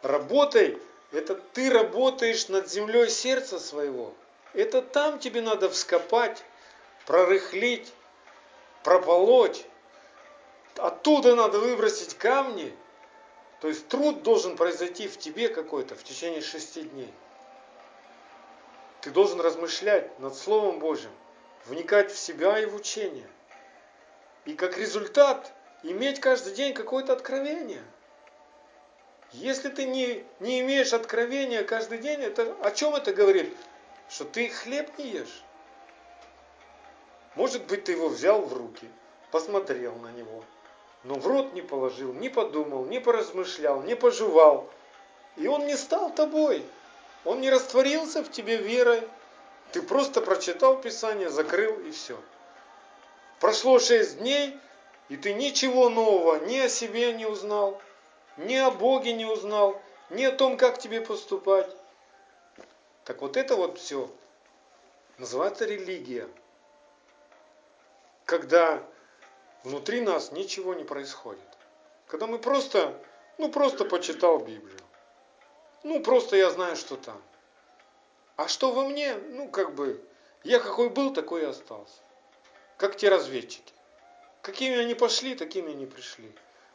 Работай – это ты работаешь над землей сердца своего. Это там тебе надо вскопать, прорыхлить, прополоть. Оттуда надо выбросить камни. То есть труд должен произойти в тебе какой-то в течение шести дней. Ты должен размышлять над Словом Божьим вникать в себя и в учение. И как результат иметь каждый день какое-то откровение. Если ты не, не имеешь откровения каждый день, это о чем это говорит? Что ты хлеб не ешь. Может быть, ты его взял в руки, посмотрел на него, но в рот не положил, не подумал, не поразмышлял, не пожевал. И он не стал тобой. Он не растворился в тебе верой, ты просто прочитал Писание, закрыл и все. Прошло шесть дней, и ты ничего нового ни о себе не узнал, ни о Боге не узнал, ни о том, как тебе поступать. Так вот это вот все называется религия. Когда внутри нас ничего не происходит. Когда мы просто, ну просто почитал Библию. Ну просто я знаю, что там. А что во мне? Ну, как бы, я какой был, такой и остался. Как те разведчики. Какими они пошли, такими они пришли.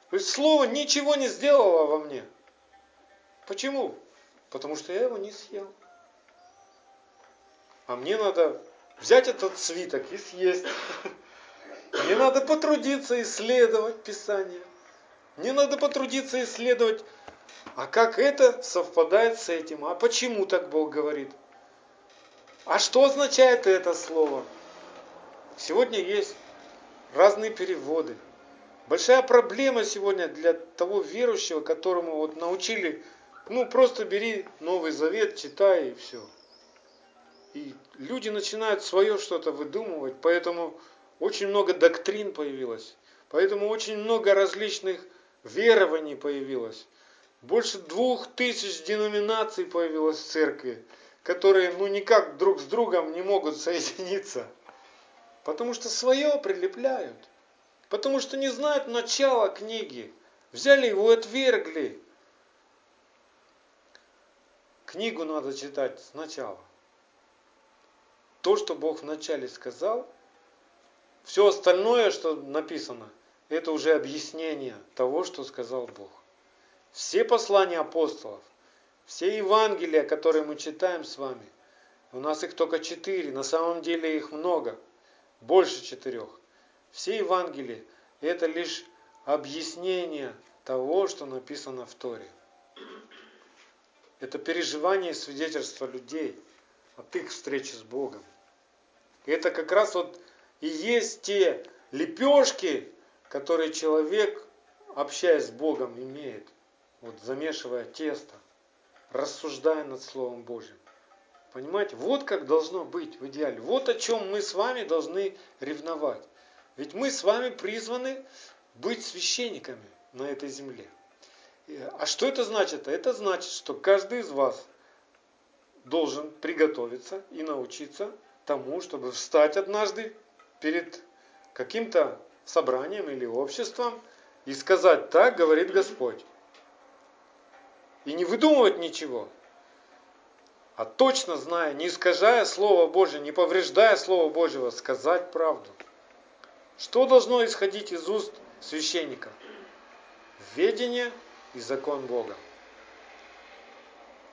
То есть Слово ничего не сделало во мне. Почему? Потому что я его не съел. А мне надо взять этот свиток и съесть. Мне надо потрудиться исследовать Писание. Мне надо потрудиться исследовать, а как это совпадает с этим, а почему так Бог говорит. А что означает это слово? Сегодня есть разные переводы. Большая проблема сегодня для того верующего, которому вот научили, ну просто бери Новый Завет, читай и все. И люди начинают свое что-то выдумывать, поэтому очень много доктрин появилось, поэтому очень много различных верований появилось. Больше двух тысяч деноминаций появилось в церкви, которые ну никак друг с другом не могут соединиться. Потому что свое прилепляют. Потому что не знают начала книги. Взяли его и отвергли. Книгу надо читать сначала. То, что Бог вначале сказал, все остальное, что написано, это уже объяснение того, что сказал Бог. Все послания апостолов, все Евангелия, которые мы читаем с вами, у нас их только четыре, на самом деле их много, больше четырех. Все Евангелия – это лишь объяснение того, что написано в Торе. Это переживание и свидетельство людей от их встречи с Богом. Это как раз вот и есть те лепешки, которые человек, общаясь с Богом, имеет, вот замешивая тесто, рассуждая над Словом Божьим. Понимаете, вот как должно быть в идеале. Вот о чем мы с вами должны ревновать. Ведь мы с вами призваны быть священниками на этой земле. А что это значит? Это значит, что каждый из вас должен приготовиться и научиться тому, чтобы встать однажды перед каким-то собранием или обществом и сказать, так говорит Господь. И не выдумывать ничего, а точно зная, не искажая Слово Божье, не повреждая Слово Божьего, сказать правду. Что должно исходить из уст священника? Ведение и закон Бога.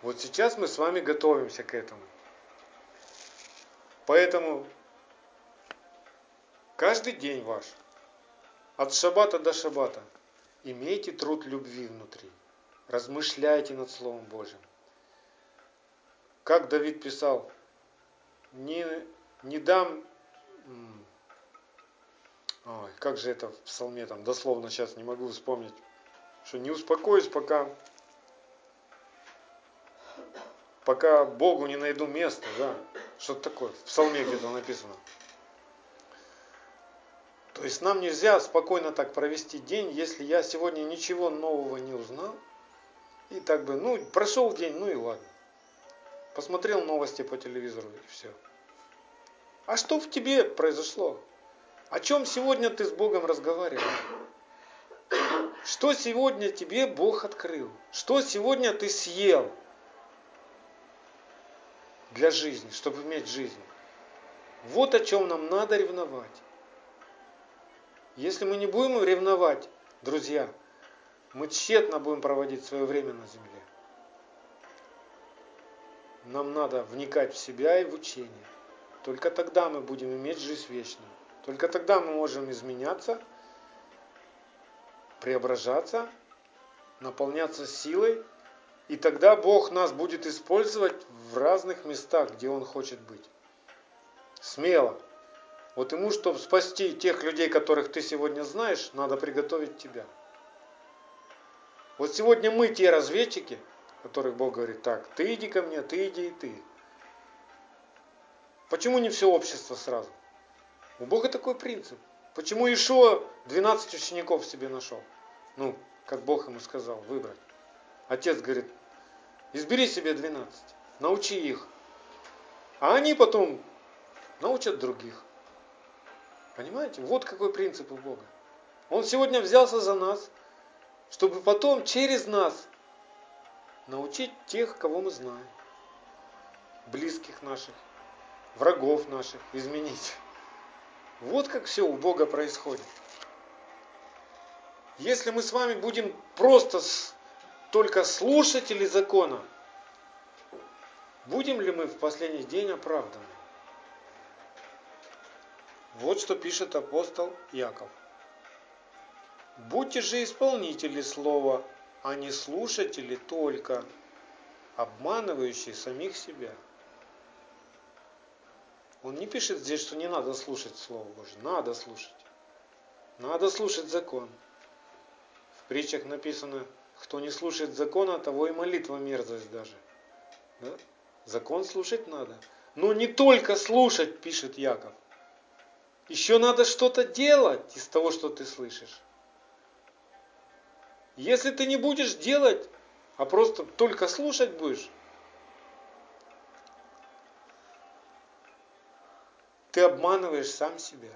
Вот сейчас мы с вами готовимся к этому. Поэтому каждый день ваш, от шабата до шабата, имейте труд любви внутри. Размышляйте над Словом Божьим. Как Давид писал, не, не дам... Ой, как же это в псалме там, дословно сейчас не могу вспомнить, что не успокоюсь, пока пока Богу не найду место, да, что-то такое, в псалме где-то написано. То есть нам нельзя спокойно так провести день, если я сегодня ничего нового не узнал. И так бы, ну, прошел день, ну и ладно. Посмотрел новости по телевизору и все. А что в тебе произошло? О чем сегодня ты с Богом разговаривал? Что сегодня тебе Бог открыл? Что сегодня ты съел? Для жизни, чтобы иметь жизнь. Вот о чем нам надо ревновать. Если мы не будем ревновать, друзья, мы тщетно будем проводить свое время на земле. Нам надо вникать в себя и в учение. Только тогда мы будем иметь жизнь вечную. Только тогда мы можем изменяться, преображаться, наполняться силой и тогда Бог нас будет использовать в разных местах, где Он хочет быть. Смело. Вот ему, чтобы спасти тех людей, которых ты сегодня знаешь, надо приготовить тебя. Вот сегодня мы те разведчики, которых Бог говорит, так, ты иди ко мне, ты иди и ты. Почему не все общество сразу? У Бога такой принцип. Почему Ишуа 12 учеников себе нашел? Ну, как Бог ему сказал, выбрать. Отец говорит, Избери себе 12, научи их. А они потом научат других. Понимаете? Вот какой принцип у Бога. Он сегодня взялся за нас, чтобы потом через нас научить тех, кого мы знаем. Близких наших, врагов наших изменить. Вот как все у Бога происходит. Если мы с вами будем просто только слушатели закона, будем ли мы в последний день оправданы? Вот что пишет апостол Яков. Будьте же исполнители слова, а не слушатели только, обманывающие самих себя. Он не пишет здесь, что не надо слушать Слово Божье. Надо слушать. Надо слушать закон. В притчах написано, кто не слушает закона, того и молитва мерзость даже. Да? Закон слушать надо. Но не только слушать, пишет Яков. Еще надо что-то делать из того, что ты слышишь. Если ты не будешь делать, а просто только слушать будешь, ты обманываешь сам себя.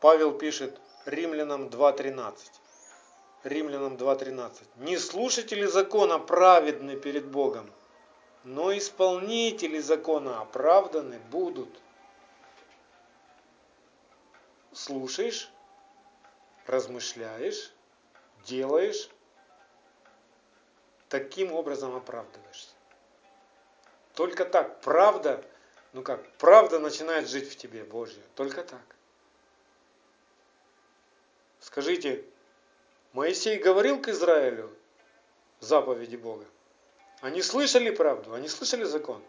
Павел пишет Римлянам 2.13. Римлянам 2.13. Не слушатели закона праведны перед Богом, но исполнители закона оправданы будут. Слушаешь, размышляешь, делаешь, таким образом оправдываешься. Только так, правда, ну как, правда начинает жить в тебе, Божья, только так. Скажите, Моисей говорил к Израилю заповеди Бога? Они слышали правду, они слышали закон.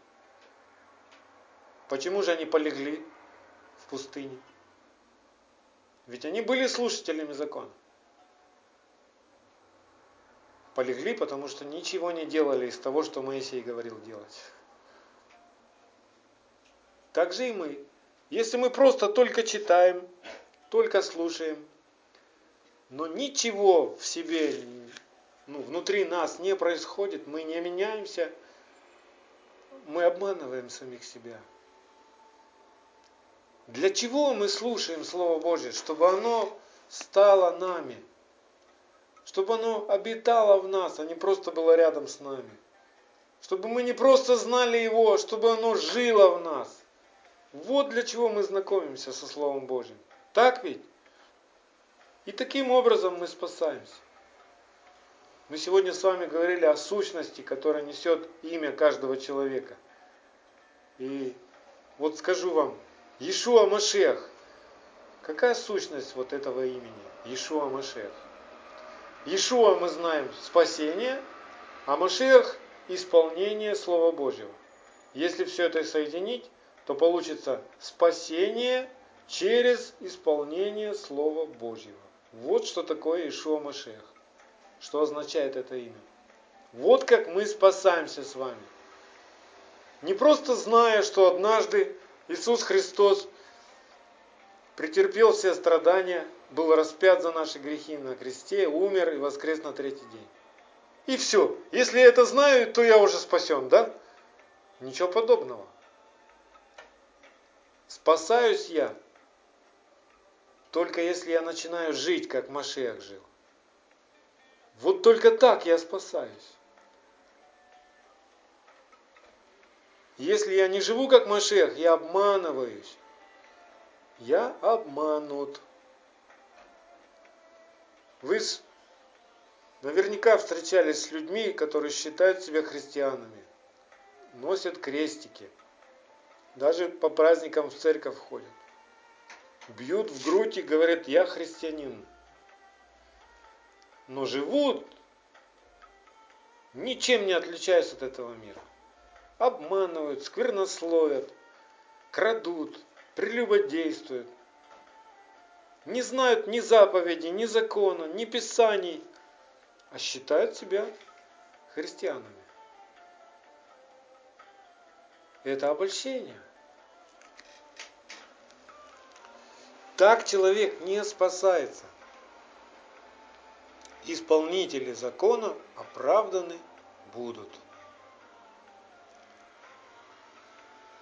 Почему же они полегли в пустыне? Ведь они были слушателями закона. Полегли, потому что ничего не делали из того, что Моисей говорил делать. Так же и мы. Если мы просто только читаем, только слушаем, но ничего в себе, ну, внутри нас не происходит, мы не меняемся, мы обманываем самих себя. Для чего мы слушаем Слово Божье? Чтобы оно стало нами. Чтобы оно обитало в нас, а не просто было рядом с нами. Чтобы мы не просто знали Его, а чтобы оно жило в нас. Вот для чего мы знакомимся со Словом Божьим. Так ведь? И таким образом мы спасаемся. Мы сегодня с вами говорили о сущности, которая несет имя каждого человека. И вот скажу вам, Иешуа Машех. Какая сущность вот этого имени? Иешуа Машех. Иешуа мы знаем спасение, а Машех исполнение Слова Божьего. Если все это соединить, то получится спасение через исполнение Слова Божьего. Вот что такое Ишуа Машех. Что означает это имя. Вот как мы спасаемся с вами. Не просто зная, что однажды Иисус Христос претерпел все страдания, был распят за наши грехи на кресте, умер и воскрес на третий день. И все. Если я это знаю, то я уже спасен, да? Ничего подобного. Спасаюсь я только если я начинаю жить, как Машех жил. Вот только так я спасаюсь. Если я не живу как Машех, я обманываюсь. Я обманут. Вы наверняка встречались с людьми, которые считают себя христианами, носят крестики, даже по праздникам в церковь ходят бьют в грудь и говорят, я христианин. Но живут, ничем не отличаясь от этого мира. Обманывают, сквернословят, крадут, прелюбодействуют. Не знают ни заповедей, ни закона, ни писаний, а считают себя христианами. Это обольщение. Так человек не спасается. Исполнители закона оправданы будут.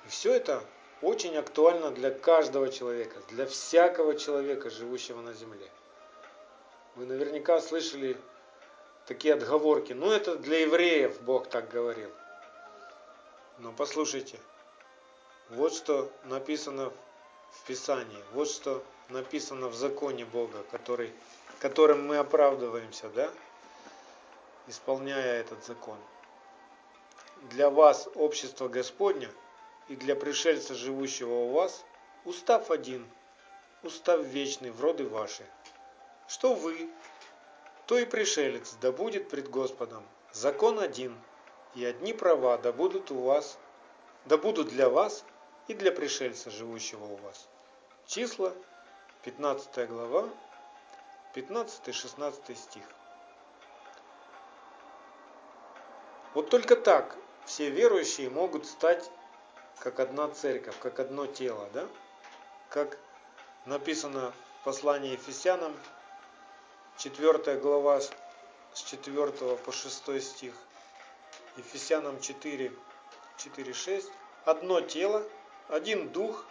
И все это очень актуально для каждого человека, для всякого человека, живущего на земле. Вы наверняка слышали такие отговорки. Ну, это для евреев Бог так говорил. Но послушайте, вот что написано в Писании. Вот что написано в законе Бога, который, которым мы оправдываемся, да? исполняя этот закон. Для вас общество Господня и для пришельца, живущего у вас, устав один, устав вечный в роды ваши. Что вы, то и пришелец, да будет пред Господом. Закон один, и одни права да будут у вас, да будут для вас и для пришельца, живущего у вас. Числа, 15 глава, 15-16 стих. Вот только так все верующие могут стать как одна церковь, как одно тело, да? Как написано в послании Ефесянам, 4 глава с 4 по 6 стих. Ефесянам 4, 4, 6. Одно тело, один дух,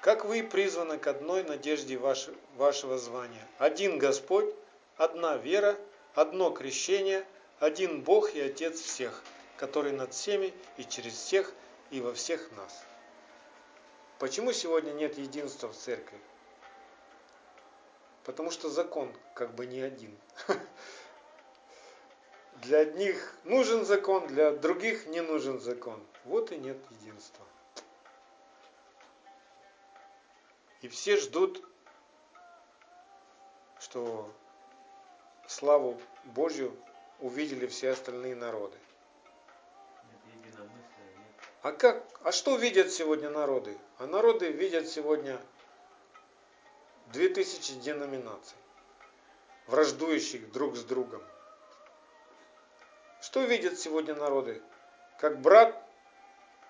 как вы призваны к одной надежде вашего звания. Один Господь, одна вера, одно крещение, один Бог и Отец всех, который над всеми и через всех и во всех нас. Почему сегодня нет единства в церкви? Потому что закон как бы не один. Для одних нужен закон, для других не нужен закон. Вот и нет единства. И все ждут, что славу Божью увидели все остальные народы. А как? А что видят сегодня народы? А народы видят сегодня 2000 деноминаций, враждующих друг с другом. Что видят сегодня народы? Как брат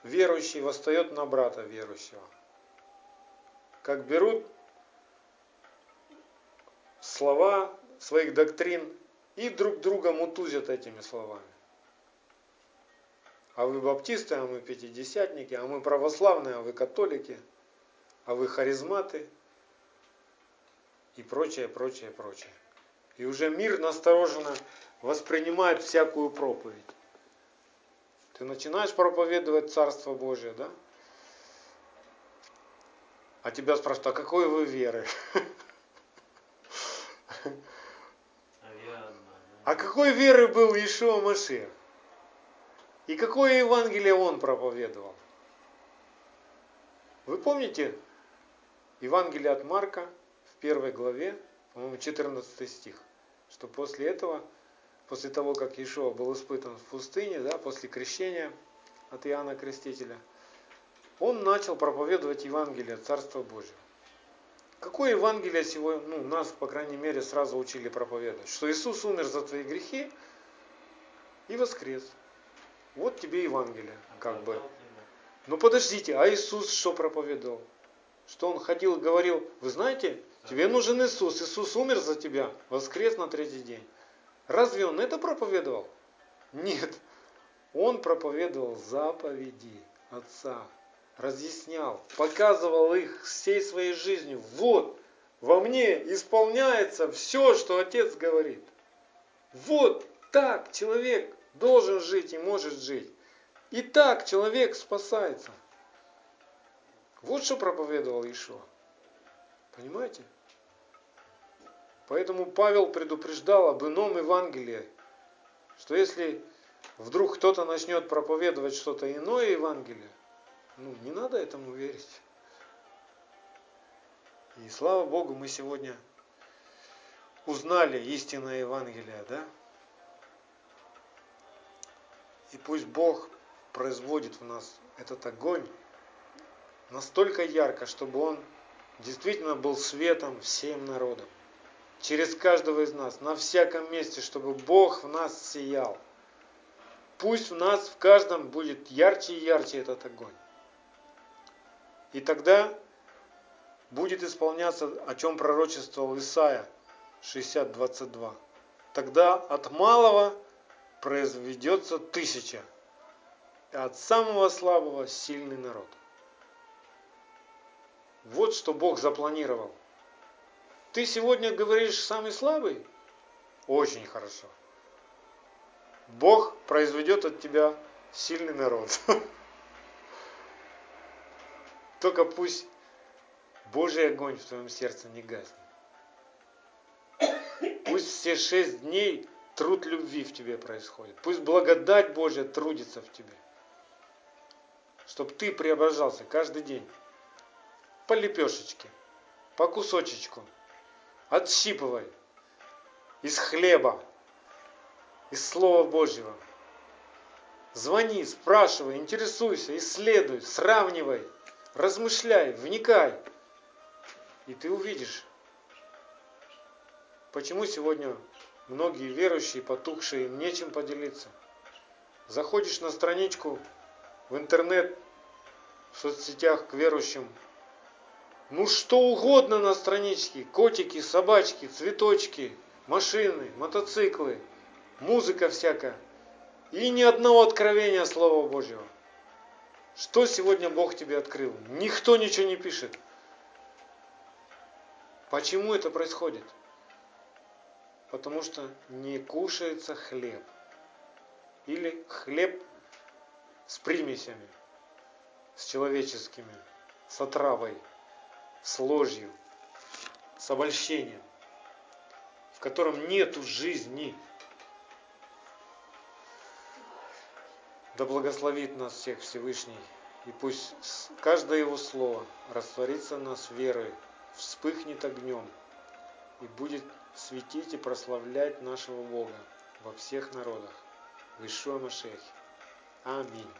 верующий восстает на брата верующего – как берут слова своих доктрин и друг друга мутузят этими словами. А вы баптисты, а мы пятидесятники, а мы православные, а вы католики, а вы харизматы и прочее, прочее, прочее. И уже мир настороженно воспринимает всякую проповедь. Ты начинаешь проповедовать Царство Божие, да? А тебя спрашивают, а какой вы веры? А какой веры был Ишуа Машех? И какое Евангелие он проповедовал? Вы помните Евангелие от Марка в первой главе, по-моему, 14 стих, что после этого, после того, как Ишуа был испытан в пустыне, да, после крещения от Иоанна Крестителя – он начал проповедовать Евангелие Царства Божьего. Какое Евангелие сегодня, ну, нас, по крайней мере, сразу учили проповедовать? Что Иисус умер за твои грехи и воскрес. Вот тебе Евангелие, как бы. Но подождите, а Иисус что проповедовал? Что он ходил и говорил, вы знаете, тебе нужен Иисус, Иисус умер за тебя, воскрес на третий день. Разве он это проповедовал? Нет. Он проповедовал заповеди Отца, разъяснял, показывал их всей своей жизнью. Вот, во мне исполняется все, что Отец говорит. Вот так человек должен жить и может жить. И так человек спасается. Вот что проповедовал Ишуа. Понимаете? Поэтому Павел предупреждал об ином Евангелии, что если вдруг кто-то начнет проповедовать что-то иное Евангелие, ну, не надо этому верить. И слава Богу, мы сегодня узнали истинное Евангелие, да? И пусть Бог производит в нас этот огонь настолько ярко, чтобы он действительно был светом всем народам. Через каждого из нас, на всяком месте, чтобы Бог в нас сиял. Пусть в нас в каждом будет ярче и ярче этот огонь. И тогда будет исполняться, о чем пророчествовал Исаия 60.22. Тогда от малого произведется тысяча, и от самого слабого сильный народ. Вот что Бог запланировал. Ты сегодня говоришь самый слабый? Очень хорошо. Бог произведет от тебя сильный народ. Только пусть Божий огонь в твоем сердце не гаснет. Пусть все шесть дней труд любви в тебе происходит. Пусть благодать Божья трудится в тебе. Чтобы ты преображался каждый день. По лепешечке, по кусочечку. Отщипывай из хлеба, из Слова Божьего. Звони, спрашивай, интересуйся, исследуй, сравнивай, размышляй, вникай. И ты увидишь, почему сегодня многие верующие, потухшие, им нечем поделиться. Заходишь на страничку в интернет, в соцсетях к верующим, ну что угодно на страничке, котики, собачки, цветочки, машины, мотоциклы, музыка всякая. И ни одного откровения Слова Божьего. Что сегодня Бог тебе открыл? Никто ничего не пишет. Почему это происходит? Потому что не кушается хлеб. Или хлеб с примесями, с человеческими, с отравой, с ложью, с обольщением, в котором нету жизни. Да благословит нас всех Всевышний, и пусть каждое Его Слово растворится в нас верой, вспыхнет огнем и будет светить и прославлять нашего Бога во всех народах. В Ишуа Машехе. Аминь.